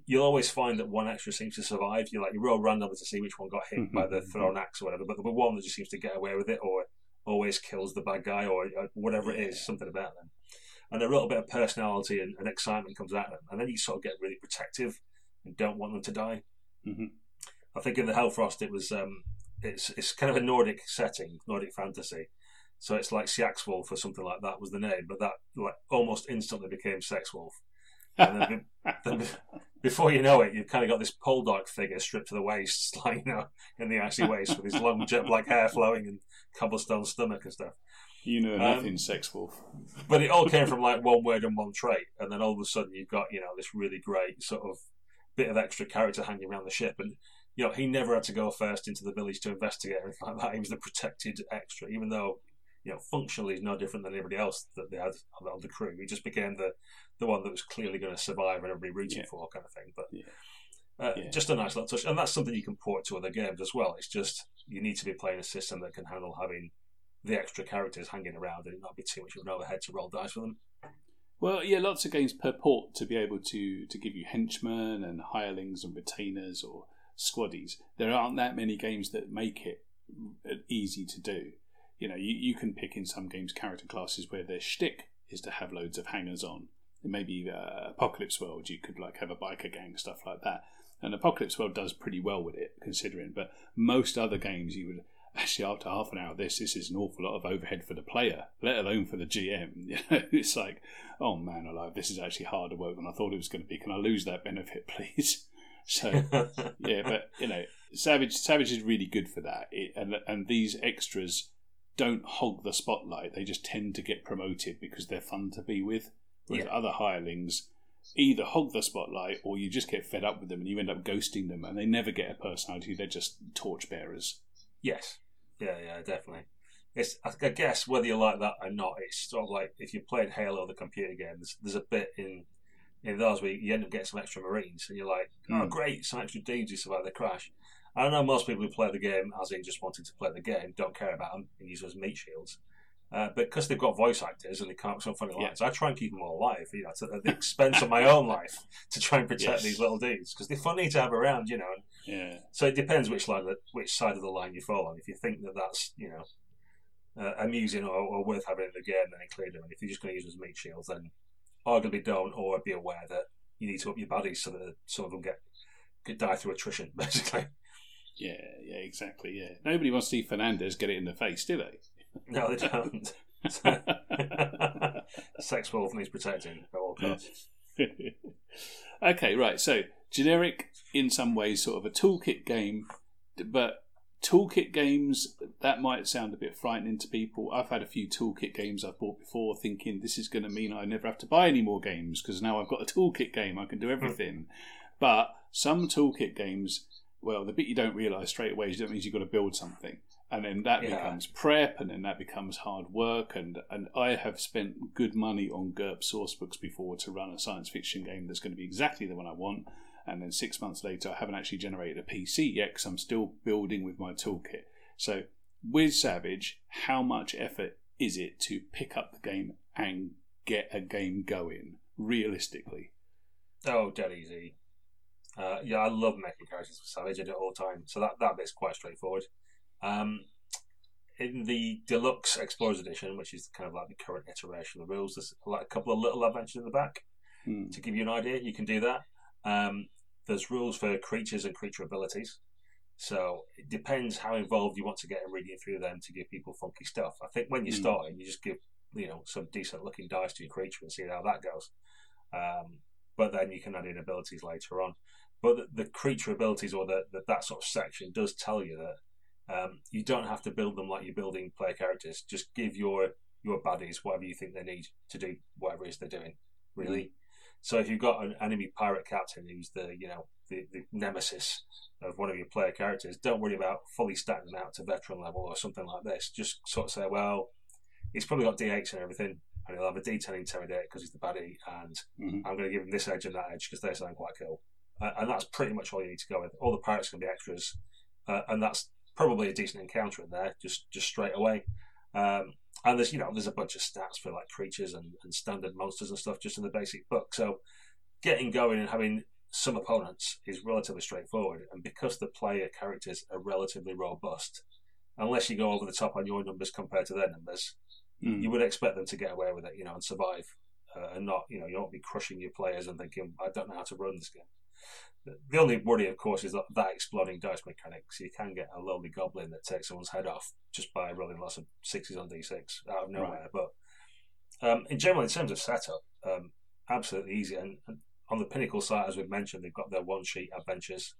you'll always find that one extra seems to survive. You like you roll randomly to see which one got hit by the thrown axe or whatever, but the one that just seems to get away with it, or always kills the bad guy, or uh, whatever it is, something about them. And a little bit of personality and, and excitement comes out of them, and then you sort of get really protective and don't want them to die. Mhm. I think in the Hellfrost it was um, it's it's kind of a Nordic setting, Nordic fantasy. So it's like Sex Wolf or something like that was the name, but that like almost instantly became Sex Wolf. And then, then before you know it, you've kind of got this Poldark figure stripped to the waist, like you know, in the icy waist with his long jet black hair flowing and cobblestone stomach and stuff. you know Um, nothing, Sex Wolf. But it all came from like one word and one trait, and then all of a sudden you've got you know this really great sort of bit of extra character hanging around the ship, and you know he never had to go first into the village to investigate anything like that. He was the protected extra, even though you know functionally he's no different than anybody else that they had on the, crew. He just became the the one that was clearly going to survive and everybody rooting Yeah. for, kind of thing. But Yeah. uh, Yeah. just a nice little touch, and that's something you can port to other games as well. It's just you need to be playing a system that can handle having the extra characters hanging around and it not be too much of an overhead to roll dice for them. Well, yeah, lots of games purport to be able to to give you henchmen and hirelings and retainers or squaddies. There aren't that many games that make it easy to do. You know, you, you can pick in some games character classes where their shtick is to have loads of hangers on. Maybe uh, Apocalypse World, you could like have a biker gang stuff like that. And Apocalypse World does pretty well with it, considering. But most other games, you would actually after half an hour of this, this is an awful lot of overhead for the player, let alone for the GM. You know, it's like, oh man, alive, this is actually harder work than I thought it was going to be. Can I lose that benefit, please? So yeah, but you know, Savage Savage is really good for that, it, and and these extras don't hog the spotlight. They just tend to get promoted because they're fun to be with. Whereas Yeah. other hirelings either hog the spotlight or you just get fed up with them and you end up ghosting them, and they never get a personality. They're just torchbearers. yes, yeah, yeah, definitely. It's I guess whether you like that or not, it's sort of like if you played Halo, the computer game. There's, there's a bit in in those where you end up getting some extra Marines, and you're like, oh Hmm. great, some extra dudes who survive the crash. I know most people who play the game, as in just wanting to play the game, don't care about them and use them as meat shields. Uh, but because they've got voice actors and they can't some funny Yeah. lines, I try and keep them all alive, you know, at the expense of my own life to try and protect Yes. these little dudes because they're funny to have around, you know. Yeah, so it depends which line, which side of the line you fall on. If you think that that's you know uh, amusing or, or worth having in the game, then include them. And if you're just going to use them as meat shields, then arguably don't, or be aware that you need to up your baddies so that some of them get get die through attrition, basically. yeah, yeah, exactly. Yeah, nobody wants to see Fernandez get it in the face, do they? No, they don't. Sex wolf needs protecting at all costs. okay, right. So generic in some ways, sort of a toolkit game, but toolkit games that might sound a bit frightening to people. I've had a few toolkit games I've bought before, thinking this is going to mean I never have to buy any more games because now I've got a toolkit game. I can do hmm. everything. but some toolkit games, well, the bit you don't realise straight away is that means you've got to build something. And then that Yeah. becomes prep, and then that becomes hard work. And, and I have spent good money on GURP source books before to run a science fiction game that's going to be exactly the one I want. And then six months later, I haven't actually generated a PC yet because I'm still building with my toolkit. So, with Savage, how much effort is it to pick up the game and get a game going realistically? Oh, dead easy. Uh, yeah, I love making characters for Savage. I do it all the time, so that that bit's quite straightforward. Um, in the deluxe Explorer's Edition, which is kind of like the current iteration of the rules, there's like a couple of little adventures in the back Hmm. to give you an idea. You can do that. Um, there's rules for creatures and creature abilities. So it depends how involved you want to get in reading through them to give people funky stuff. I think when you're Mm. starting, you just give you know some decent looking dice to your creature and see how that goes. Um, but then you can add in abilities later on. But the, the creature abilities or the, the that sort of section does tell you that um, you don't have to build them like you're building player characters. Just give your your baddies whatever you think they need to do whatever it is they're doing. Really. So if you've got an enemy pirate captain who's the you know the, the nemesis of one of your player characters, don't worry about fully stacking them out to veteran level or something like this. Just sort of say, well, he's probably got D8s and everything, and he'll have a D10 intimidate because he's the baddie, and Mhm. I'm going to give him this edge and that edge because they sound quite cool. Uh, and that's pretty much all you need to go with. All the pirates can be extras, uh, and that's probably a decent encounter in there, just just straight away. Um, and there's you know there's a bunch of stats for like creatures and, and standard monsters and stuff just in the basic book. So getting going and having some opponents is relatively straightforward. And because the player characters are relatively robust, unless you go over the top on your numbers compared to their numbers, Mm. you would expect them to get away with it, you know, and survive, uh, and not, you know, you won't be crushing your players and thinking, I don't know how to run this game. The- only worry, of course, is that, that exploding dice mechanic. So you can get a lonely goblin that takes someone's head off just by rolling lots of sixes on d6 out of nowhere. But um, in general, in terms of setup, um, absolutely easy. And, and on the Pinnacle site, as we've mentioned, they've got their one sheet adventures.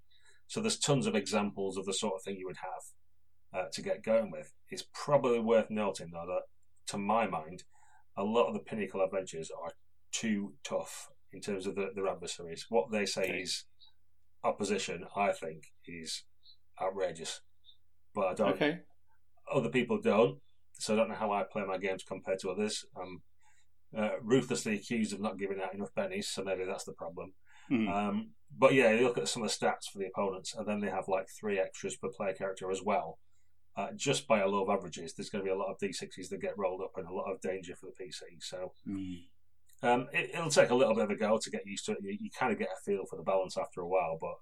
So there's tons of examples of the sort of thing you would have uh, to get going with. It's probably worth noting, though, that to my mind, a lot of the Pinnacle adventures are too tough in terms of the, their adversaries. What they say Okay. is opposition, I think, is outrageous. But I don't. Okay. Other people don't, so I don't know how I play my games compared to others. I'm uh, ruthlessly accused of not giving out enough bennies, so maybe that's the problem. Mm. Um, but yeah, you look at some of the stats for the opponents, and then they have like three extras per player character as well. Uh, just by a law of averages, there's going to be a lot of d6s that get rolled up and a lot of danger for the PC. So Mm. Um, it, it'll take a little bit of a go to get used to it. You, you kind of get a feel for the balance after a while, but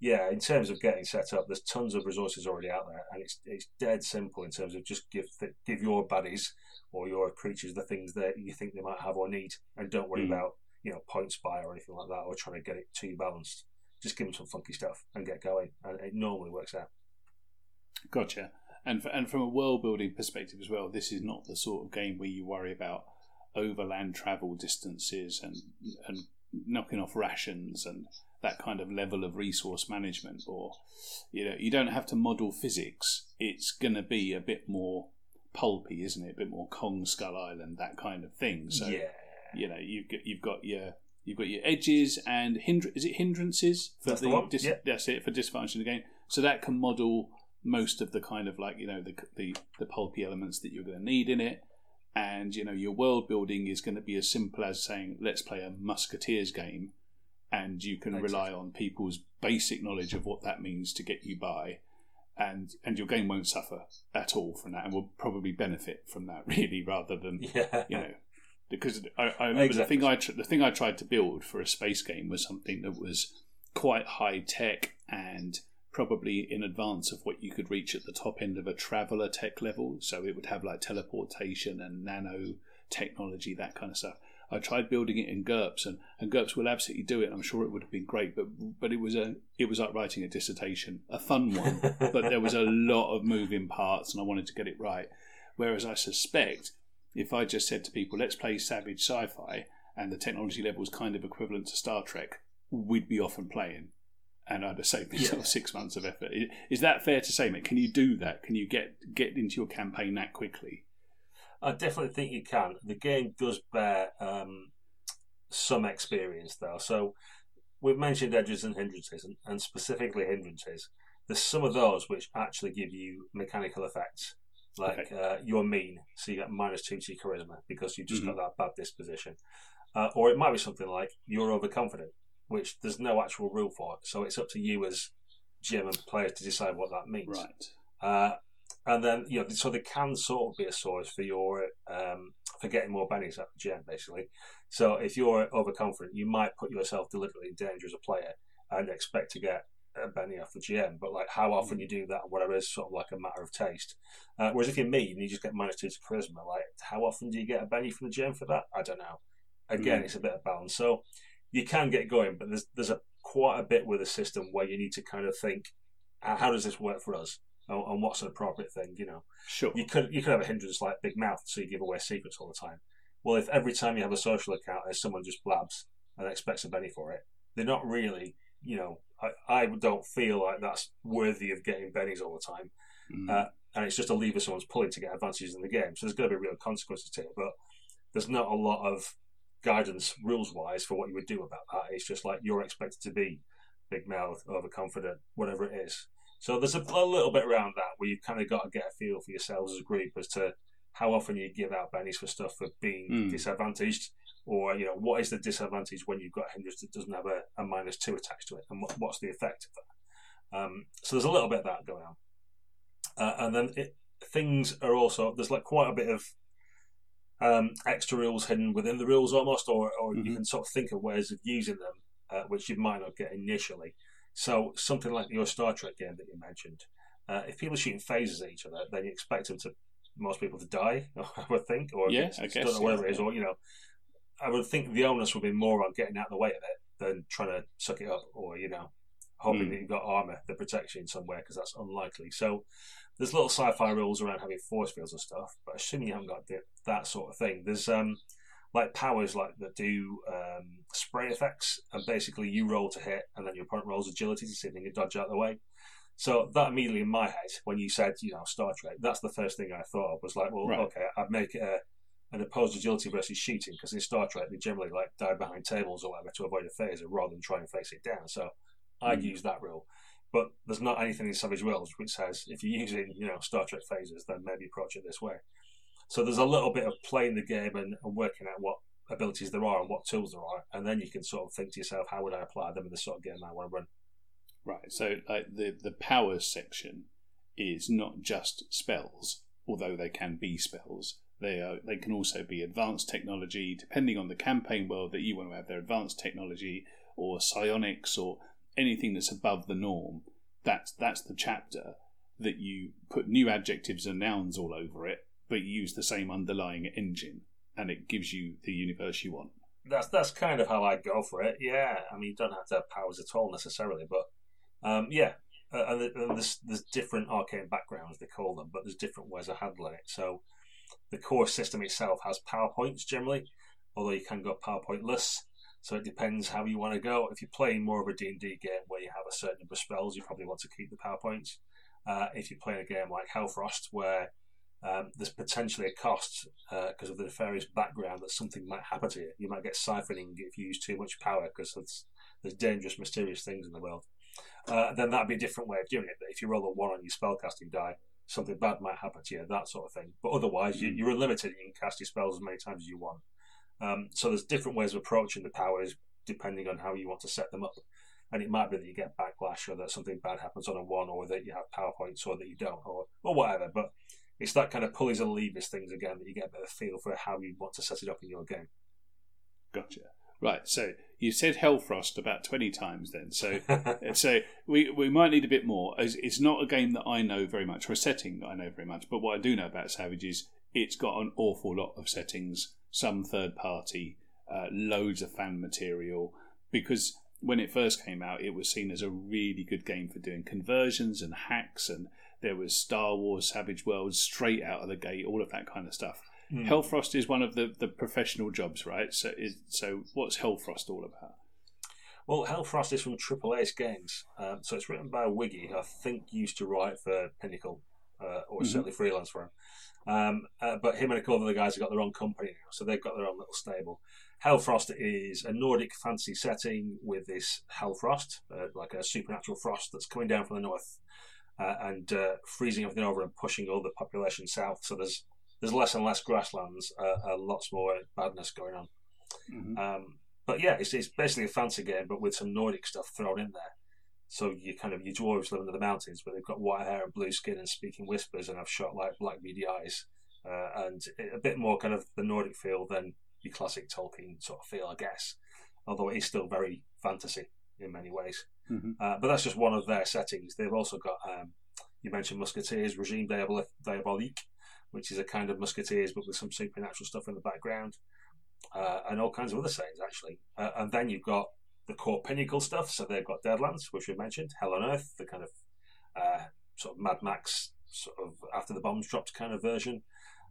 yeah, in terms of getting set up, there's tons of resources already out there, and it's it's dead simple in terms of just give th- give your buddies or your creatures the things that you think they might have or need, and don't worry Mm. about you know points buy or anything like that, or trying to get it too balanced. Just give them some funky stuff and get going, and it normally works out. Gotcha. And for, and from a world building perspective as well, this is not the sort of game where you worry about overland travel distances and and knocking off rations and that kind of level of resource management. Or you know, you don't have to model physics. It's going to be a bit more pulpy, isn't it? A bit more Kong Skull Island, that kind of thing. So yeah, you know, you've got you've got your you've got your edges and hindr- is it hindrances for That's the one, dis- yeah. that's it for dysfunction in the game. So that can model most of the kind of like you know the the, the pulpy elements that you're going to need in it, and you know your world building is going to be as simple as saying let's play a musketeers game, and you can rely on people's basic knowledge of what that means to get you by. And, and your game won't suffer at all from that, and will probably benefit from that really, rather than yeah, you know, because I, I remember Exactly. the thing I tr- the thing I tried to build for a space game was something that was quite high tech and probably in advance of what you could reach at the top end of a Traveller tech level. So it would have like teleportation and nano technology, that kind of stuff. I tried building it in GURPS, and, and GURPS will absolutely do it. I'm sure it would have been great, but but it was a it was like writing a dissertation, a fun one, but there was a lot of moving parts, and I wanted to get it right. Whereas I suspect if I just said to people, let's play Savage Sci Fi, and the technology level was kind of equivalent to Star Trek, we'd be off and playing. And I'd have saved myself Yeah. six months of effort. Is that fair to say, mate? Can you do that? Can you get get into your campaign that quickly? I definitely think you can. The game does bear um, some experience, though. So we've mentioned edges and hindrances, and, and specifically hindrances. There's some of those which actually give you mechanical effects, like uh, you're mean, so you get minus two to your charisma because you've just got that bad disposition. Uh, or it might be something like you're overconfident, which there's no actual rule for. It. So it's up to you as GM and players to decide what that means. Right. Uh, and then you know, so there can sort of be a source for your um, for getting more bennies at the GM, basically. So if you're overconfident, you might put yourself deliberately in danger as a player and expect to get a benny off the GM. But like how often you do that, whatever is sort of like a matter of taste. Uh, whereas if you're me and you just get minus two to charisma, like how often do you get a benny from the GM for that? I don't know. Again, mm. it's a bit of balance. So you can get going, but there's there's a quite a bit with a system where you need to kind of think, how does this work for us? And what's an appropriate thing, you know? Sure. You could you could have a hindrance like big mouth, so you give away secrets all the time. Well, if every time you have a social account, there's someone just blabs and expects a benny for it, they're not really, you know, I, I don't feel like that's worthy of getting bennies all the time. Mm. Uh, and it's just a lever someone's pulling to get advantages in the game. So there's going to be real consequences to it. But there's not a lot of guidance rules wise for what you would do about that. It's just like you're expected to be big mouth, overconfident, whatever it is. So there's a, a, little bit around that where you've kind of got to get a feel for yourselves as a group as to how often you give out bennies for stuff for being mm. disadvantaged, or you know what is the disadvantage when you've got a hindrance that doesn't have a, a minus two attached to it, and what, what's the effect of that. Um, so there's a little bit of that going on, uh, and then it, things are also there's like quite a bit of um, extra rules hidden within the rules almost, or, or mm-hmm. you can sort of think of ways of using them, uh, which you might not get initially. So something like your Star Trek game that you mentioned, uh, if people are shooting phasers at each other, then you expect them to most people to die. I would think, or yeah, I guess, don't know whatever yeah, it is, or you know, I would think the onus would be more on getting out of the way of it than trying to suck it up, or you know, hoping mm. that you've got armor that protects you in some way because that's unlikely. So there's little sci-fi rules around having force fields and stuff, but assuming you haven't got that sort of thing, there's um like powers like that do um, spray effects, and basically you roll to hit, and then your opponent rolls agility to see if they can dodge out of the way. So that immediately in my head, when you said you know Star Trek, that's the first thing I thought of was like, well, right. okay, I'd make it a, an opposed agility versus shooting because in Star Trek they generally like dive behind tables or whatever to avoid a phaser rather than try and face it down. So I'd mm. use that rule. But there's not anything in Savage Worlds which says if you're using, you know, Star Trek phasers, then maybe approach it this way. So there's a little bit of playing the game and, and, working out what abilities there are and what tools there are, and then you can sort of think to yourself, how would I apply them in the sort of game I want to run? Right. So like the the powers section is not just spells, although they can be spells. They are they can also be advanced technology, depending on the campaign world that you want to have. Their advanced technology or psionics or anything that's above the norm. That's that's the chapter that you put new adjectives and nouns all over it, but you use the same underlying engine, and it gives you the universe you want. That's that's kind of how I go for it. Yeah, I mean, you don't have to have powers at all necessarily, but um, yeah, uh, and, and there's there's different arcane backgrounds they call them, but there's different ways of handling it. So the core system itself has powerpoints generally, although you can go powerpointless. So it depends how you want to go. If you're playing more of a D&D game where you have a certain number of spells, you probably want to keep the powerpoints. Uh, if you're playing a game like Hellfrost where um, there's potentially a cost because uh, of the nefarious background that something might happen to you. You might get siphoning if you use too much power because there's, there's dangerous, mysterious things in the world uh, then that'd be a different way of doing it. But if you roll a one on your spellcasting die, something bad might happen to you, that sort of thing. But otherwise, you, are unlimited. You can cast your spells as many times as you want. Um, so there's different ways of approaching the powers depending on how you want to set them up. And it might be that you get backlash, or that something bad happens on a one, or that you have powerpoints, or that you don't, or or whatever. But it's that kind of pulleys and levers things again that you get a of feel for how you want to set it up in your game. Gotcha. Right, so you said Hellfrost about twenty times then, so so we we might need a bit more. It's not a game that I know very much, or a setting that I know very much. But what I do know about Savage is it's got an awful lot of settings, some third party, uh, loads of fan material. Because when it first came out, it was seen as a really good game for doing conversions and hacks, and there was Star Wars Savage Worlds straight out of the gate, all of that kind of stuff. Mm. Hellfrost is one of the, the professional jobs, right? So, is, so what's Hellfrost all about? Well, Hellfrost is from Triple Ace Games, um, so it's written by Wiggy, who I think used to write for Pinnacle, uh, or mm-hmm. certainly freelance for him. Um, uh, but him and a couple of the guys have got their own company now, so they've got their own little stable. Hellfrost is a Nordic fantasy setting with this Hellfrost, uh, like a supernatural frost that's coming down from the north uh, and uh, freezing everything over and pushing all the population south. So there's there's less and less grasslands, uh, lots more badness going on. Mm-hmm. Um, but yeah, it's, it's basically a fancy game, but with some Nordic stuff thrown in there. So you kind of your dwarves live under the mountains, but they've got white hair and blue skin and speaking whispers and have shot like black beady eyes, uh, and a bit more kind of the Nordic feel than your classic Tolkien sort of feel, I guess. Although it is still very fantasy in many ways. Mm-hmm. Uh, but that's just one of their settings. They've also got um, you mentioned Musketeers, Regime Diabolique, which is a kind of Musketeers but with some supernatural stuff in the background, uh, and all kinds of other settings actually. Uh, and then you've got the core pinnacle stuff. So they've got Deadlands, which we mentioned, Hell on Earth, the kind of uh, sort of Mad Max sort of after the bombs dropped kind of version,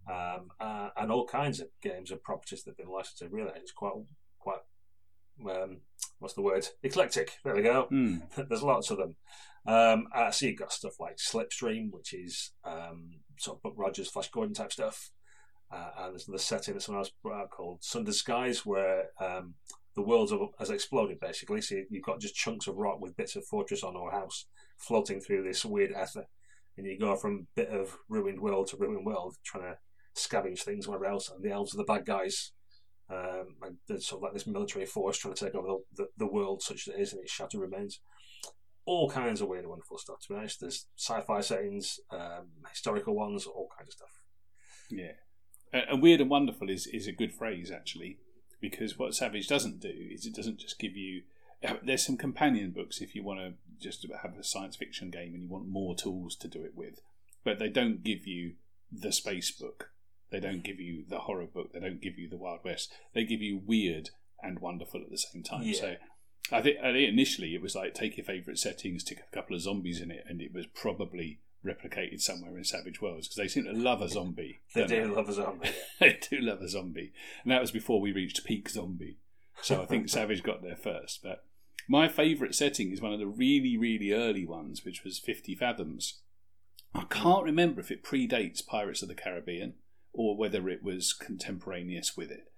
um, uh, and all kinds of games and properties that have been licensed. To really, it's quite quite um, what's the word? Eclectic. There we go. Mm. There's lots of them. Um, uh, so you've got stuff like Slipstream, which is um, sort of Buck Rogers, Flash Gordon type stuff. Uh, and there's another setting that someone else brought out called Sundered Skies, where um, the world has exploded basically. So you've got just chunks of rock with bits of fortress on or house floating through this weird ether. And you go from bit of ruined world to ruined world, trying to scavenge things, wherever else. And the elves are the bad guys. Um, and there's sort of like this military force trying to take over the, the, the world such that it is and its shattered remains all kinds of weird and wonderful stuff. To be honest, there's sci-fi settings, um, historical ones, all kinds of stuff. Yeah, and weird and wonderful is is a good phrase actually, because what Savage doesn't do is it doesn't just give you. Uh, there's some companion books if you want to just have a science fiction game and you want more tools to do it with, but they don't give you the space book. They don't give you the horror book. They don't give you the Wild West. They give you weird and wonderful at the same time. Yeah. So I think, initially it was like take your favourite settings, stick a couple of zombies in it, and it was probably replicated somewhere in Savage Worlds because they seem to love a zombie. They do love a zombie. they do love a zombie, and that was before we reached peak zombie. So I think Savage got there first. But my favourite setting is one of the really, really early ones, which was Fifty Fathoms. I can't remember if it predates Pirates of the Caribbean or whether it was contemporaneous with it.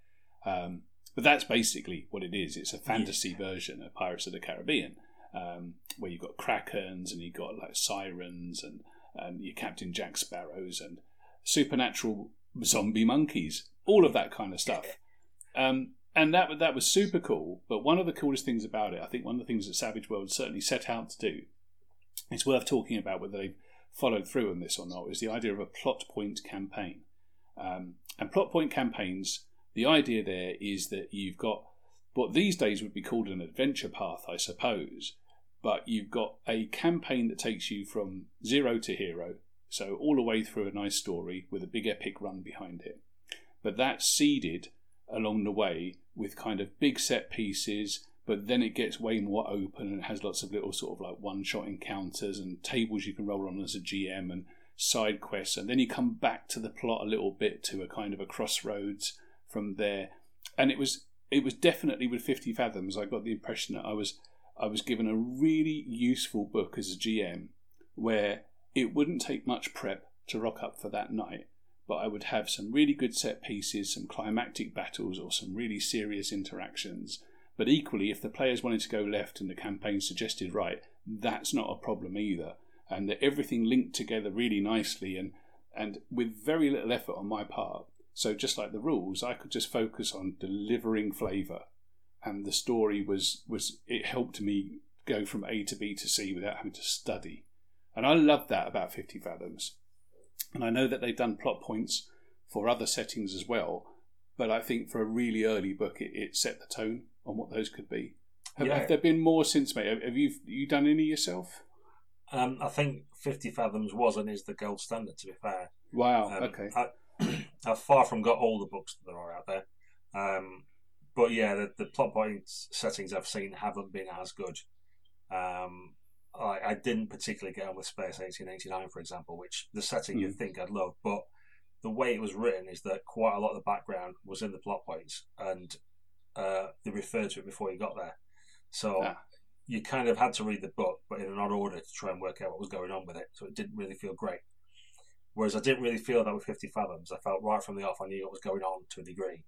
Um, but that's basically what it is. It's a fantasy version of Pirates of the Caribbean, um, where you've got krakens and you've got like sirens and and your Captain Jack Sparrows and supernatural zombie monkeys, all of that kind of stuff. Um, and that that was super cool. But one of the coolest things about it, I think, one of the things that Savage World certainly set out to do, it's worth talking about whether they've followed through on this or not, is the idea of a plot point campaign. Um, and plot point campaigns, the idea there is that you've got what these days would be called an adventure path, I suppose, but you've got a campaign that takes you from zero to hero, so all the way through a nice story with a big epic run behind it. But that's seeded along the way with kind of big set pieces, but then it gets way more open and has lots of little sort of like one shot encounters and tables you can roll on as a GM and side quests, and then you come back to the plot a little bit to a kind of a crossroads from there. And it was it was definitely with Fifty Fathoms. I got the impression that I was I was given a really useful book as a GM, where it wouldn't take much prep to rock up for that night, but I would have some really good set pieces, some climactic battles, or some really serious interactions. But equally, if the players wanted to go left and the campaign suggested right, that's not a problem either and that everything linked together really nicely and and with very little effort on my part. So just like the rules, I could just focus on delivering flavour, and the story was was it helped me go from A to B to C without having to study, and I love that about Fifty Fathoms. And I know that they've done plot points for other settings as well, but I think for a really early book, it, it set the tone on what those could be. Have, Yeah. have there been more since, mate? Have- Have you you done any yourself? Um, I think 50 Fathoms was and is the gold standard, to be fair. Wow. Um, okay. I, I've far from got all the books that there are out there. Um, but yeah, the, the plot point settings I've seen haven't been as good. Um, I, I didn't particularly get on with Space 1889, for example, which the setting you'd Mm. think I'd love, but the way it was written is that quite a lot of the background was in the plot points, and uh, they referred to it before you got there. So Ah. you kind of had to read the book, but in an odd order to try and work out what was going on with it. So it didn't really feel great. Whereas I didn't really feel that with 50 Fathoms. I felt right from the off, I knew what was going on to a degree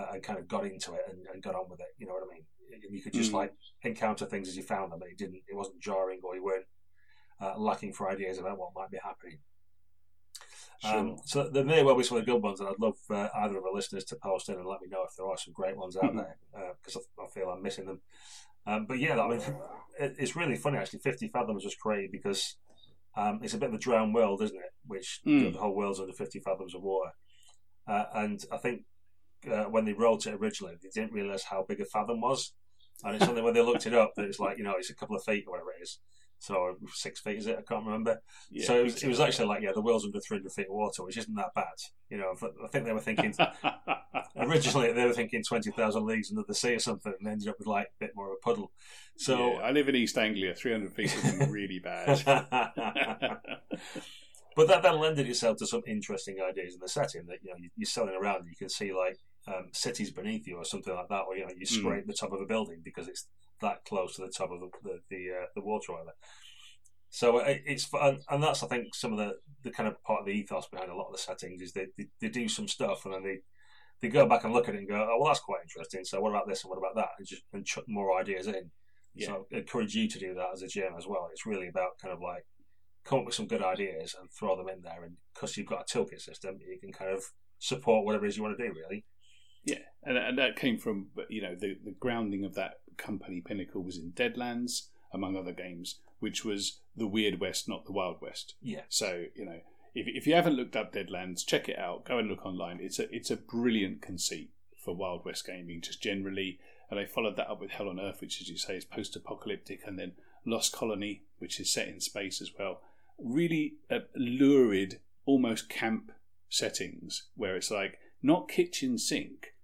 uh, and kind of got into it and, and got on with it. You know what I mean? And you could just Mm. like encounter things as you found them, and it didn't, it wasn't jarring or you weren't uh, lacking for ideas about what might be happening. Sure. Um, so there may well be some of the good ones, and I'd love uh, either of our listeners to post in and let me know if there are some great ones out Mhm. there because I, I feel I'm missing them. Um, but yeah, I mean, it, it's really funny actually. Fifty Fathoms was created because um, it's a bit of a drowned world, isn't it? Which you know, Mm. the whole world's under fifty fathoms of water, uh, and I think uh, when they wrote it originally, they didn't realise how big a fathom was, and it's only when they looked it up that it's like you know it's a couple of feet or whatever it is. So six feet is it? I can't remember. Yeah, so it was, it was actually like yeah, the world's under three hundred feet of water, which isn't that bad. You know, I think they were thinking originally they were thinking twenty thousand leagues under the sea or something, and ended up with like a bit more of a puddle. So Yeah, I live in East Anglia. 300 feet would be really bad. but that then lended itself to some interesting ideas in the setting that you know you- you're selling around and you can see like um, cities beneath you or something like that, where you know you Mm. scrape the top of a building because it's that close to the top of the the the, uh, the water. So it, it's fun, and that's I think some of the, the kind of part of the ethos behind a lot of the settings is they, they, they do some stuff and then they they go back and look at it and go, oh well that's quite interesting. So what about this and what about that, and just and chuck more ideas in. Yeah. So I encourage you to do that as a GM as well. It's really about kind of like come up with some good ideas and throw them in there, and because you've got a toolkit system, you can kind of support whatever it is you want to do. Really, Yeah, and, and that came from you know the the grounding of that company Pinnacle was in Deadlands, among other games, which was the Weird West, not the Wild West. yeah, So you know, if if you haven't looked up Deadlands, check it out. Go and look online. It's a it's a brilliant conceit for Wild West gaming, just generally. And they followed that up with Hell on Earth, which, as you say, is post-apocalyptic, and then Lost Colony, which is set in space as well. Really uh, lurid, almost camp settings where it's like not kitchen sink,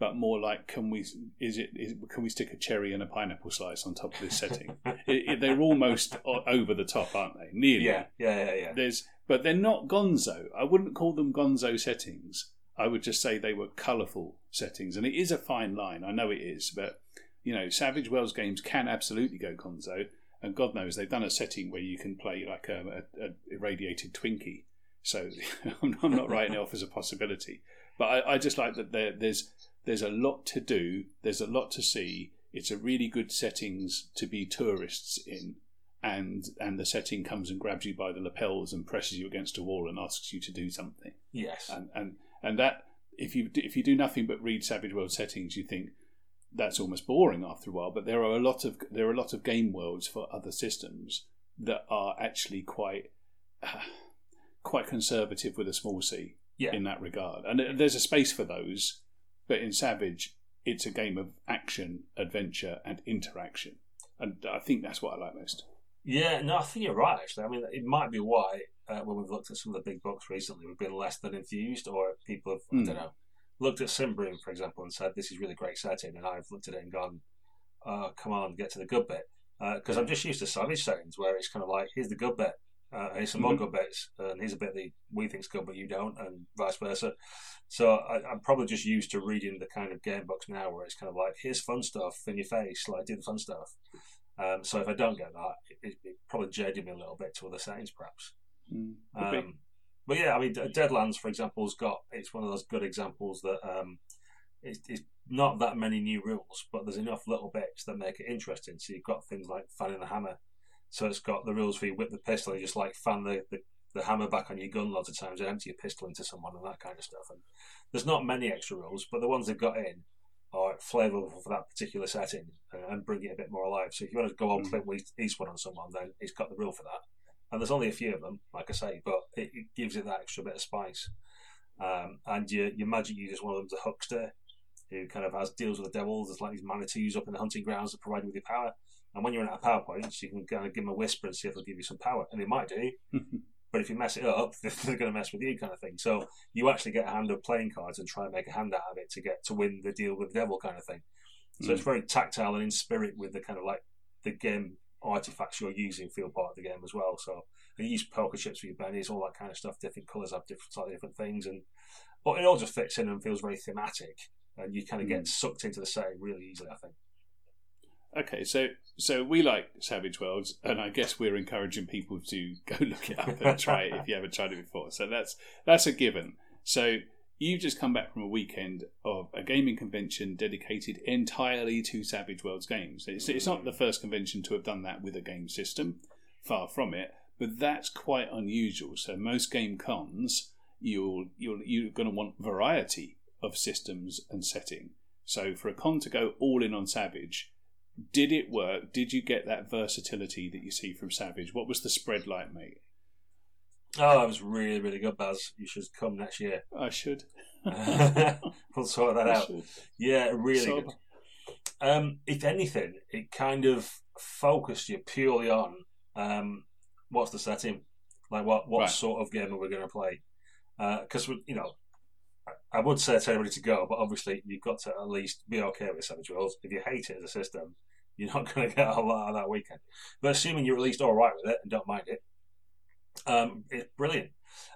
but more like can we is it is, can we stick a cherry and a pineapple slice on top of this setting? it, it, they're almost over the top, aren't they? Nearly. yeah, yeah, yeah, yeah. There's, but they're not gonzo. I wouldn't call them gonzo settings. I would just say they were colourful settings, and it is a fine line. I know it is, but you know, Savage Worlds games can absolutely go gonzo, and God knows they've done a setting where you can play like a, a, a irradiated Twinkie. So I'm I'm not writing it off as a possibility, but I, I just like that there, there's there's a lot to do. There's a lot to see. It's a really good settings to be tourists in. And and the setting comes and grabs you by the lapels and presses you against a wall and asks you to do something. Yes, and and and that if you if you do nothing but read Savage World settings you think that's almost boring after a while. But there are a lot of there are a lot of game worlds for other systems that are actually quite uh, quite conservative with a small c yeah, in that regard. And there's a space for those but in Savage it's a game of action adventure and interaction and I think that's what I like most yeah. No, I think you're right. Actually, I mean, it might be why uh, when we've looked at some of the big books recently, we've been less than enthused, or people have, Hmm. I don't know, looked at Symbaroum, for example, and said this is really great setting, and I've looked at it and gone, oh, come on, get to the good bit, because I'm just used to Savage settings where it's kind of like here's the good bit. Uh, here's some more Mhm. good bits, and he's a bit that we think's good, but you don't, and vice versa. So I, I'm probably just used to reading the kind of game books now, where it's kind of like, here's fun stuff in your face, like do the fun stuff. Um, so if I don't get that, it, it probably jaded me a little bit to other settings, perhaps. Mm. Um, but yeah, I mean, Deadlands, for example, has got it's one of those good examples that um, it's, it's not that many new rules, but there's enough little bits that make it interesting. So you've got things like fanning the hammer. So it's got the rules for you whip the pistol, you just like fan the, the, the hammer back on your gun loads of times and empty your pistol into someone and that kind of stuff. And there's not many extra rules, but the ones they've got in are flavourful for that particular setting and, and bring it a bit more alive. So if you want to go on Mm. Clint Eastwood on someone, then it's got the rule for that. And there's only a few of them, like I say, but it, it gives it that extra bit of spice. Um, and your, your magic uses one of them's a huckster who kind of has deals with the devil. There's like these manitous up in the hunting grounds that provide you with your power. And when you're in a power points, you can kind of give them a whisper and see if they'll give you some power. And they might do, but if you mess it up, they're going to mess with you, kind of thing. So you actually get a hand of playing cards and try and make a hand out of it to get to win the deal with the devil, kind of thing. So it's very tactile and in spirit with the kind of like the game artifacts you're using feel part of the game as well. So you use poker chips for your bennies, all that kind of stuff. Different colours have different slightly different things, and but it all just fits in and feels very thematic, and you kind of get Mm. sucked into the setting really easily. I think. Okay, so so we like Savage Worlds, and I guess we're encouraging people to go look it up and try it if you haven't tried it before. So that's that's a given. So you've just come back from a weekend of a gaming convention dedicated entirely to Savage Worlds games. It's, it's not the first convention to have done that with a game system, far from it. but that's quite unusual. So most game cons, you'll you'll you're going to want variety of systems and setting. So for a con to go all in on Savage, did it work? Did you get that versatility that you see from Savage? What was the spread like, mate? Oh, it was really, really good, Baz. You should come next year. I should. we'll sort that I out. should. Yeah, really So- good. Um, if anything, it kind of focused you purely on um, what's the setting, like what what Right. sort of game are we going to play? Because you know, I- I would say to everybody to go, but obviously you've got to at least be okay with Savage Worlds. If you hate it as a system, you're not going to get a lot of that weekend. But assuming you're at least all right with it and don't mind it, um, it's brilliant.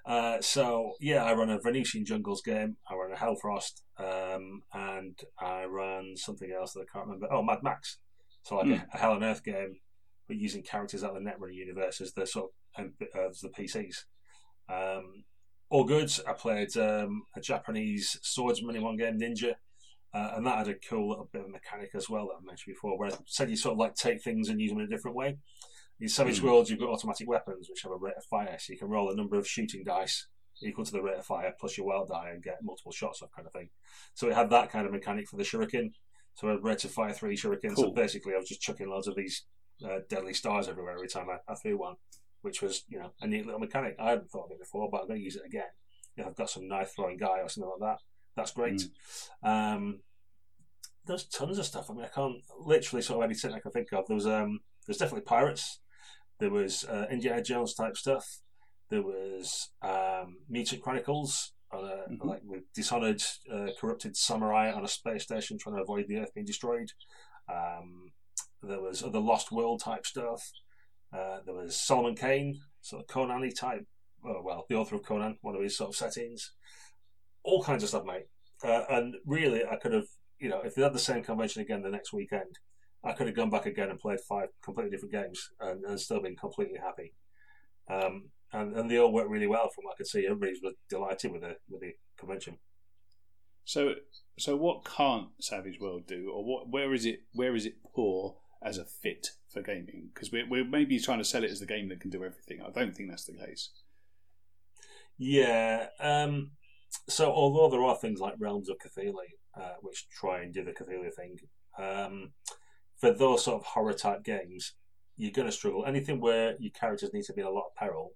Uh, so yeah, I run a Venetian Jungles game. I run a Hellfrost, um, and I run something else that I can't remember. Oh, Mad Max. So like a, a Hell on Earth game, but using characters out of the Netrunner universe as the sort of as the PCs. Um, all good. I played um, a Japanese swordsman in one game, Ninja. Uh, and that had a cool little bit of mechanic as well that I mentioned before, where I said you sort of like take things and use them in a different way. In Savage Mm. Worlds, you've got automatic weapons which have a rate of fire, so you can roll a number of shooting dice equal to the rate of fire plus your wild die and get multiple shots off, kind of thing. So it had that kind of mechanic for the shuriken. So I had rate of fire three shurikens. So Cool. basically, I was just chucking loads of these uh, deadly stars everywhere every time I, I threw one, which was you know a neat little mechanic. I hadn't thought of it before, but I'm going to use it again. If I've got some knife throwing guy or something like that, that's great. Um, there's tons of stuff. I mean, I can't literally sort of anything I can think of. There was um, there's definitely pirates. There was uh, Indiana Jones type stuff. There was um, Mutant Chronicles, on a, Mhm. like with dishonored, uh, corrupted samurai on a space station trying to avoid the Earth being destroyed. Um, there was other Lost World type stuff. Uh, there was Solomon Kane, sort of Conan type. Oh, well, the author of Conan, one of his sort of settings. All kinds of stuff, mate. Uh, and really, I could have, you know, if they had the same convention again the next weekend, I could have gone back again and played five completely different games and, and still been completely happy. Um, and, and they all worked really well from what I could see. Everybody was delighted with the with the convention. So, so what can't Savage World do, or what? Where is it? Where is it poor as a fit for gaming? Because we're, we're maybe trying to sell it as the game that can do everything. I don't think that's the case. Yeah. Um, so although there are things like Realms of Cthulhu, uh, which try and do the Cthulhu thing, um, for those sort of horror type games, you're going to struggle. Anything where your characters need to be in a lot of peril,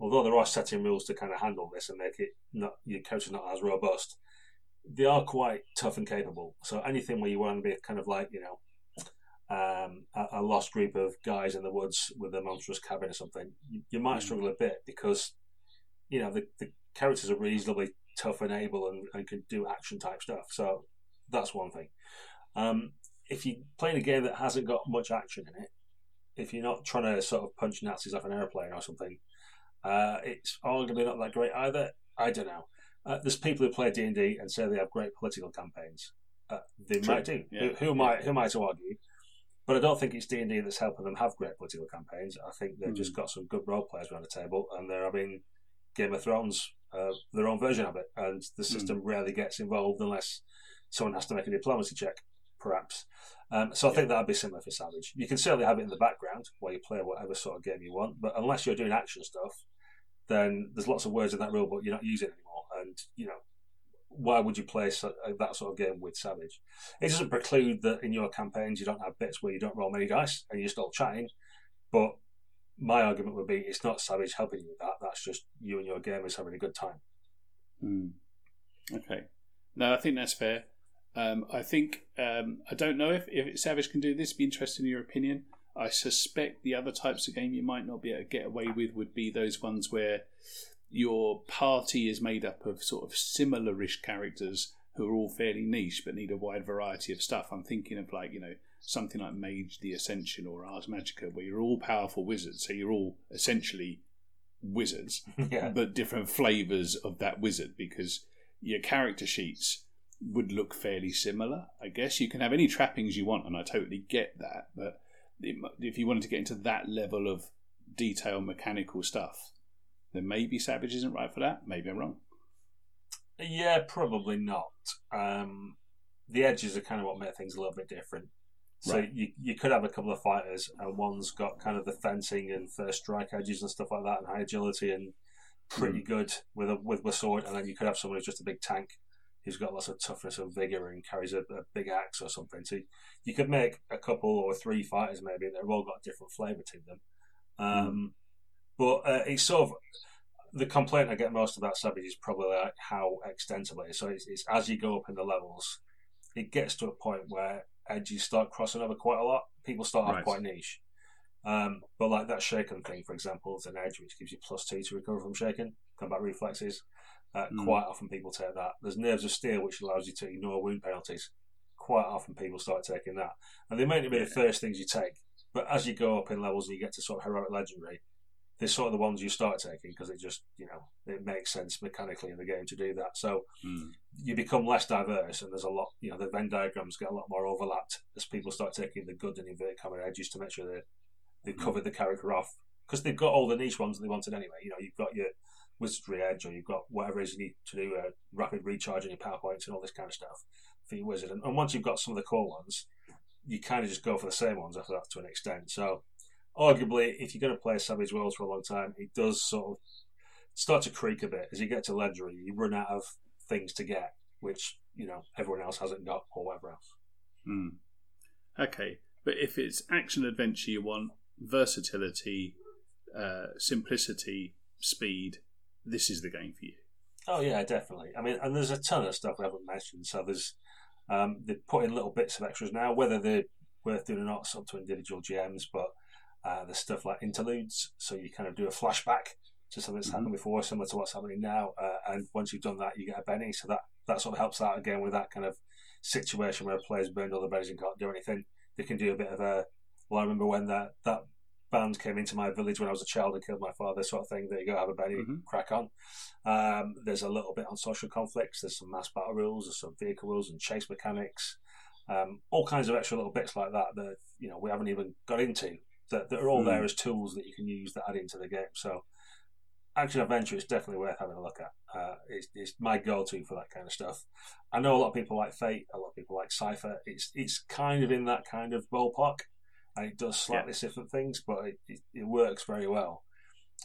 although there are setting rules to kind of handle this and make it not your characters not as robust, they are quite tough and capable. So anything where you want to be kind of like you know. Um, a, a lost group of guys in the woods with a monstrous cabin or something, you, you might Mm. struggle a bit because you know the, the characters are reasonably tough and able and, and can do action type stuff. So that's one thing. Um, if you're playing a game that hasn't got much action in it, if you're not trying to sort of punch Nazis off an airplane or something, uh, it's arguably not that great either. I don't know. Uh, there's people who play D and D and say they have great political campaigns. Uh, they True. might do. Yeah. Who, who am I? Who am I to argue? But I don't think it's D and D that's helping them have great political campaigns. I think they've Mm. just got some good role players around the table, and they're having Game of Thrones, uh, their own version of it, and the system rarely gets involved unless someone has to make a diplomacy check, perhaps. Um, so I think that'd be similar for Savage. You can certainly have it in the background while you play whatever sort of game you want, but unless you're doing action stuff, then there's lots of words in that rule book you're not using anymore, and you know. Why would you play so, uh, that sort of game with Savage? It doesn't preclude that in your campaigns you don't have bits where you don't roll many dice and you're still chatting, but my argument would be it's not Savage helping you with that. That's just you and your gamers having a good time. Mm. Okay. No, I think that's fair. Um, I think um, I don't know if, if Savage can do this. Be interested in your opinion. I suspect the other types of game you might not be able to get away with would be those ones where your party is made up of sort of similar-ish characters who are all fairly niche but need a wide variety of stuff. I'm thinking of like you know something like Mage the Ascension or Ars Magica, where you're all powerful wizards, so you're all essentially wizards yeah, but different flavors of that wizard because your character sheets would look fairly similar. I guess you can have any trappings you want, and I totally get that. But if you wanted to get into that level of detail, mechanical stuff, then maybe Savage isn't right for that. Maybe I'm wrong. yeah, probably not. Um, the edges are kind of what make things a little bit different. So Right. you you could have a couple of fighters, and one's got kind of the fencing and first strike edges and stuff like that, and high agility and pretty good with a with a sword, and then you could have someone who's just a big tank who's got lots of toughness and vigor and carries a, a big axe or something. So you could make a couple or three fighters maybe, and they've all got different flavour to them. Um, But uh, it's sort of the complaint I get most about Savage is probably like how extensible it is. So it's, it's as you go up in the levels, it gets to a point where edges start crossing over quite a lot. People start off Right. quite niche. Um, but like that shaken thing, for example, is an edge which gives you plus two to recover from shaken, combat reflexes. Uh, Mm. Quite often people take that. There's nerves of steel which allows you to ignore wound penalties. Quite often people start taking that, and they may not be the first things you take, but as you go up in levels and you get to sort of heroic legendary, they're sort of the ones you start taking because it just you know it makes sense mechanically in the game to do that. So Mm. you become less diverse, and there's a lot. You know, the Venn diagrams get a lot more overlapped as people start taking the good and inverted comma edges to make sure they they've covered the character off because they've got all the niche ones that they wanted anyway. You know, you've got your wizardry edge, or you've got whatever it is you need to do a rapid recharge on your power points and all this kind of stuff for your wizard. And, and once you've got some of the core ones, you kind of just go for the same ones after that to an extent. So, arguably, if you're going to play Savage Worlds for a long time, it does sort of start to creak a bit as you get to legendary. You run out of things to get, which you know everyone else hasn't got, or whatever else. Mm. Okay, but if it's action adventure you want, versatility, uh, simplicity, speed, this is the game for you. Oh yeah, definitely. I mean, and there's a ton of stuff we haven't mentioned. So there's um, they put in little bits of extras now, whether they're worth doing or not, it's up to individual GMs. But uh, there's stuff like interludes, so you kind of do a flashback to something that's Mhm. happened before, similar to what's happening now. Uh, and once you've done that, you get a Benny. So that that sort of helps out again with that kind of situation where a player's burned all the bennies and can't do anything. They can do a bit of a. Well, I remember when that that band came into my village when I was a child and killed my father, sort of thing. There you go, have a Benny, Mhm. crack on. Um, there's a little bit on social conflicts. There's some mass battle rules. There's some vehicle rules and chase mechanics. Um, all kinds of extra little bits like that that you know we haven't even got into that, that are all Mm. there as tools that you can use that add into the game. So action adventure is definitely worth having a look at. Uh, it's, it's my go-to for that kind of stuff. I know a lot of people like Fate. A lot of people like Cypher. It's it's kind of in that kind of ballpark, and it does slightly different things, but it, it, it works very well.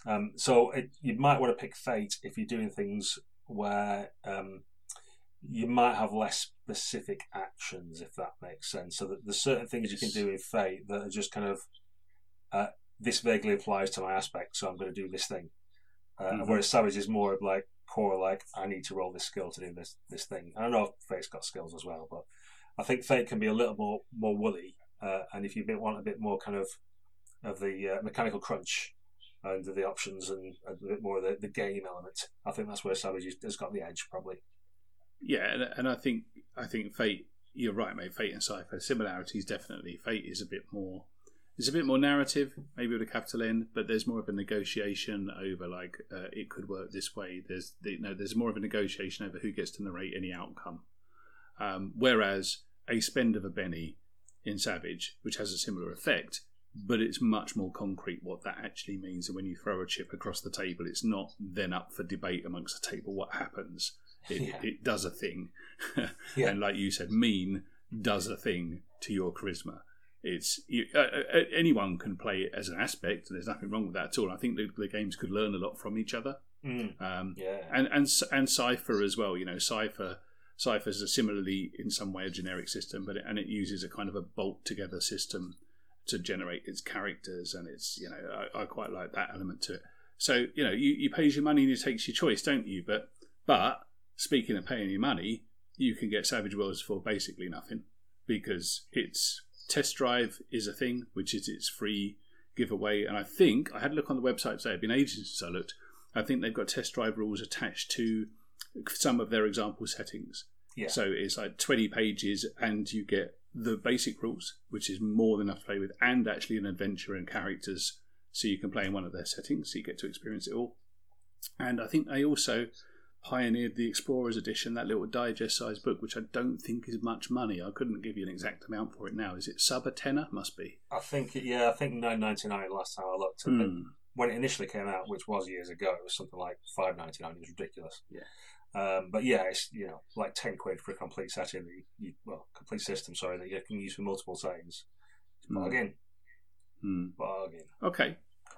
Um, so it, you might want to pick Fate if you're doing things where um, you might have less specific actions, if that makes sense. So that there's certain things you can do in Fate that are just kind of uh, this vaguely applies to my aspect, so I'm going to do this thing. Uh, Mhm. Whereas Savage is more of like core, like I need to roll this skill to do this this thing. I don't know if Fate's got skills as well, but I think Fate can be a little more more woolly. Uh, and if you want a bit more kind of of the uh, mechanical crunch and the options and, and a bit more of the, the game element, I think that's where Savage has got the edge probably. Yeah, and, and I think I think Fate. You're right, mate. Fate and Cypher similarities definitely. Fate is a bit more. It's a bit more narrative, maybe with a capital N, but there's more of a negotiation over like uh, it could work this way. There's you know there's more of a negotiation over who gets to narrate any outcome. Um, whereas a spend of a Benny in Savage, which has a similar effect, but it's much more concrete what that actually means. And when you throw a chip across the table, it's not then up for debate amongst the table what happens. It, Yeah. it does a thing. Yeah. And like you said, mean does a thing to your charisma. It's you, uh, uh, anyone can play it as an aspect. And there's nothing wrong with that at all. I think the, the games could learn a lot from each other. Mm, Um, yeah. and and and Cypher as well. You know, Cypher Cypher's a similarly in some way a generic system, but it, and it uses a kind of a bolt together system to generate its characters, and it's you know I, I quite like that element to it. So you know you, you pays your money and you takes your choice, don't you? But but speaking of paying your money, you can get Savage Worlds for basically nothing because its test drive is a thing, which is its free giveaway. And I think I had a look on the website today. It's been ages since I looked. I think they've got test drive rules attached to some of their example settings. Yeah. So it's like 20 pages, and you get the basic rules, which is more than enough to play with, and actually an adventure and characters, so you can play in one of their settings, so you get to experience it all. And I think they also pioneered the Explorer's Edition, that little digest sized book, which I don't think is much money. I couldn't give you an exact amount for it now. Is it sub a tenner? Must be. I think yeah, I think nine ninety nine last time I looked. Hmm. When it initially came out, which was years ago, it was something like five ninety nine. It was ridiculous. Yeah. Um, but yeah, it's you know like ten quid for a complete setting, that you, well, complete system, sorry, that you can use for multiple settings. Mm. Bargain, Hmm. bargain. Okay.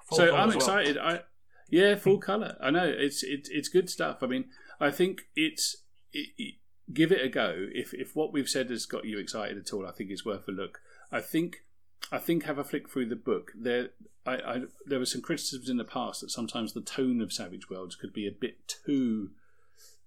Full so I'm well. excited. I yeah, hmm. full color. I know it's it, it's good stuff. I mean, I think it's it, it- give it a go. If if what we've said has got you excited at all, I think it's worth a look. I think I think have a flick through the book. There, I, I there were some criticisms in the past that sometimes the tone of Savage Worlds could be a bit too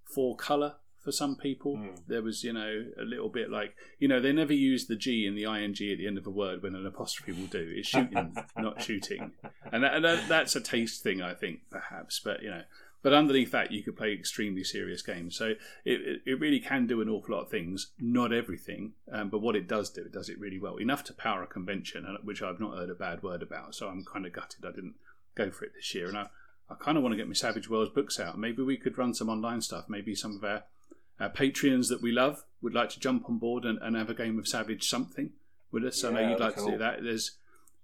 for color for some people. Mm. There was, you know, a little bit like, you know, they never use the G and the ing at the end of a word when an apostrophe will do. It's shooting, not shooting, and, that, and that, that's a taste thing, I think, perhaps. But you know, but underneath that, you could play extremely serious games. So it, it, it really can do an awful lot of things. Not everything, um, but what it does do, it does it really well. Enough to power a convention, which I've not heard a bad word about. So I'm kind of gutted I didn't go for it this year, and I. I kind of want to get my Savage Worlds books out. Maybe we could run some online stuff. Maybe some of our uh, Patreons that we love would like to jump on board and, and have a game of Savage something with us. I know you'd like be to do that. There's,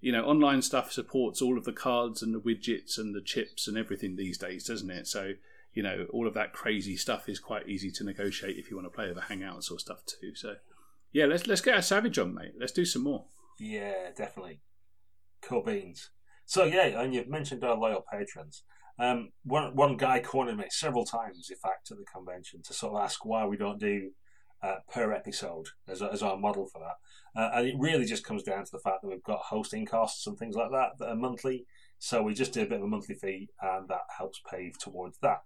you know, online stuff supports all of the cards and the widgets and the chips and everything these days, doesn't it? So, you know, all of that crazy stuff is quite easy to negotiate if you want to play over Hangouts or stuff too. So, yeah, let's let's get our Savage on, mate. Let's do some more. Yeah, definitely. Cool beans. So yeah, and you've mentioned our loyal patrons. Um, one one guy cornered me several times, in fact, at the convention to sort of ask why we don't do uh, per episode as, as our model for that. Uh, and it really just comes down to the fact that we've got hosting costs and things like that that are monthly. So we just do a bit of a monthly fee, and that helps pave towards that.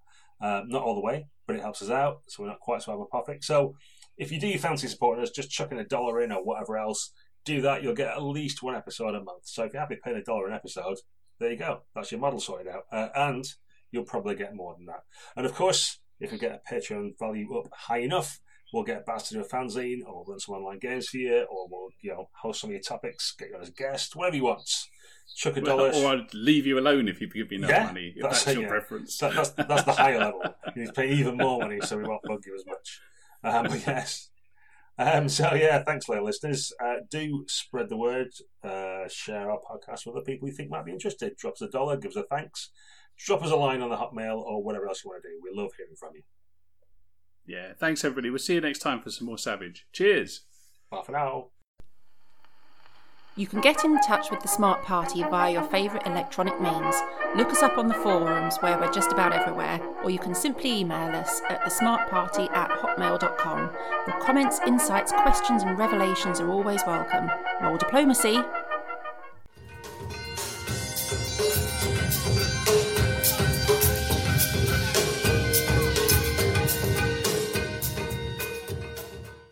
Um, not all the way, but it helps us out, so we're not quite so apophic. So if you do fancy supporting us, just chucking a dollar in or whatever else, do that. You'll get at least one episode a month. So if you're happy paying a dollar an episode, there you go. That's your model sorted out, uh, and you'll probably get more than that. And of course, if we get a Patreon value up high enough, we'll get Baz to do a fanzine, or we'll run some online games for you, or we'll you know host some of your topics, get you on as a guest, whatever you want. Chuck a dollar. or I'd leave you alone if you give me enough Yeah, money. If that's that's, your yeah. preference. That, that's that's the higher level. You need to pay even more money, so we won't bug you as much. Um, but yes. Um, so yeah, thanks, loyal listeners. Uh, do spread the word. Uh, share our podcast with other people you think might be interested. Drop us a dollar, give us a thanks. Drop us a line on the Hotmail or whatever else you want to do. We love hearing from you. Yeah, thanks everybody. We'll see you next time for some more Savage. Cheers. Bye for now. You can get in touch with the Smart Party via your favourite electronic means. Look us up on the forums where we're just about everywhere, or you can simply email us at thesmartparty at hotmail.com. Your comments, insights, questions, and revelations are always welcome. Roll diplomacy!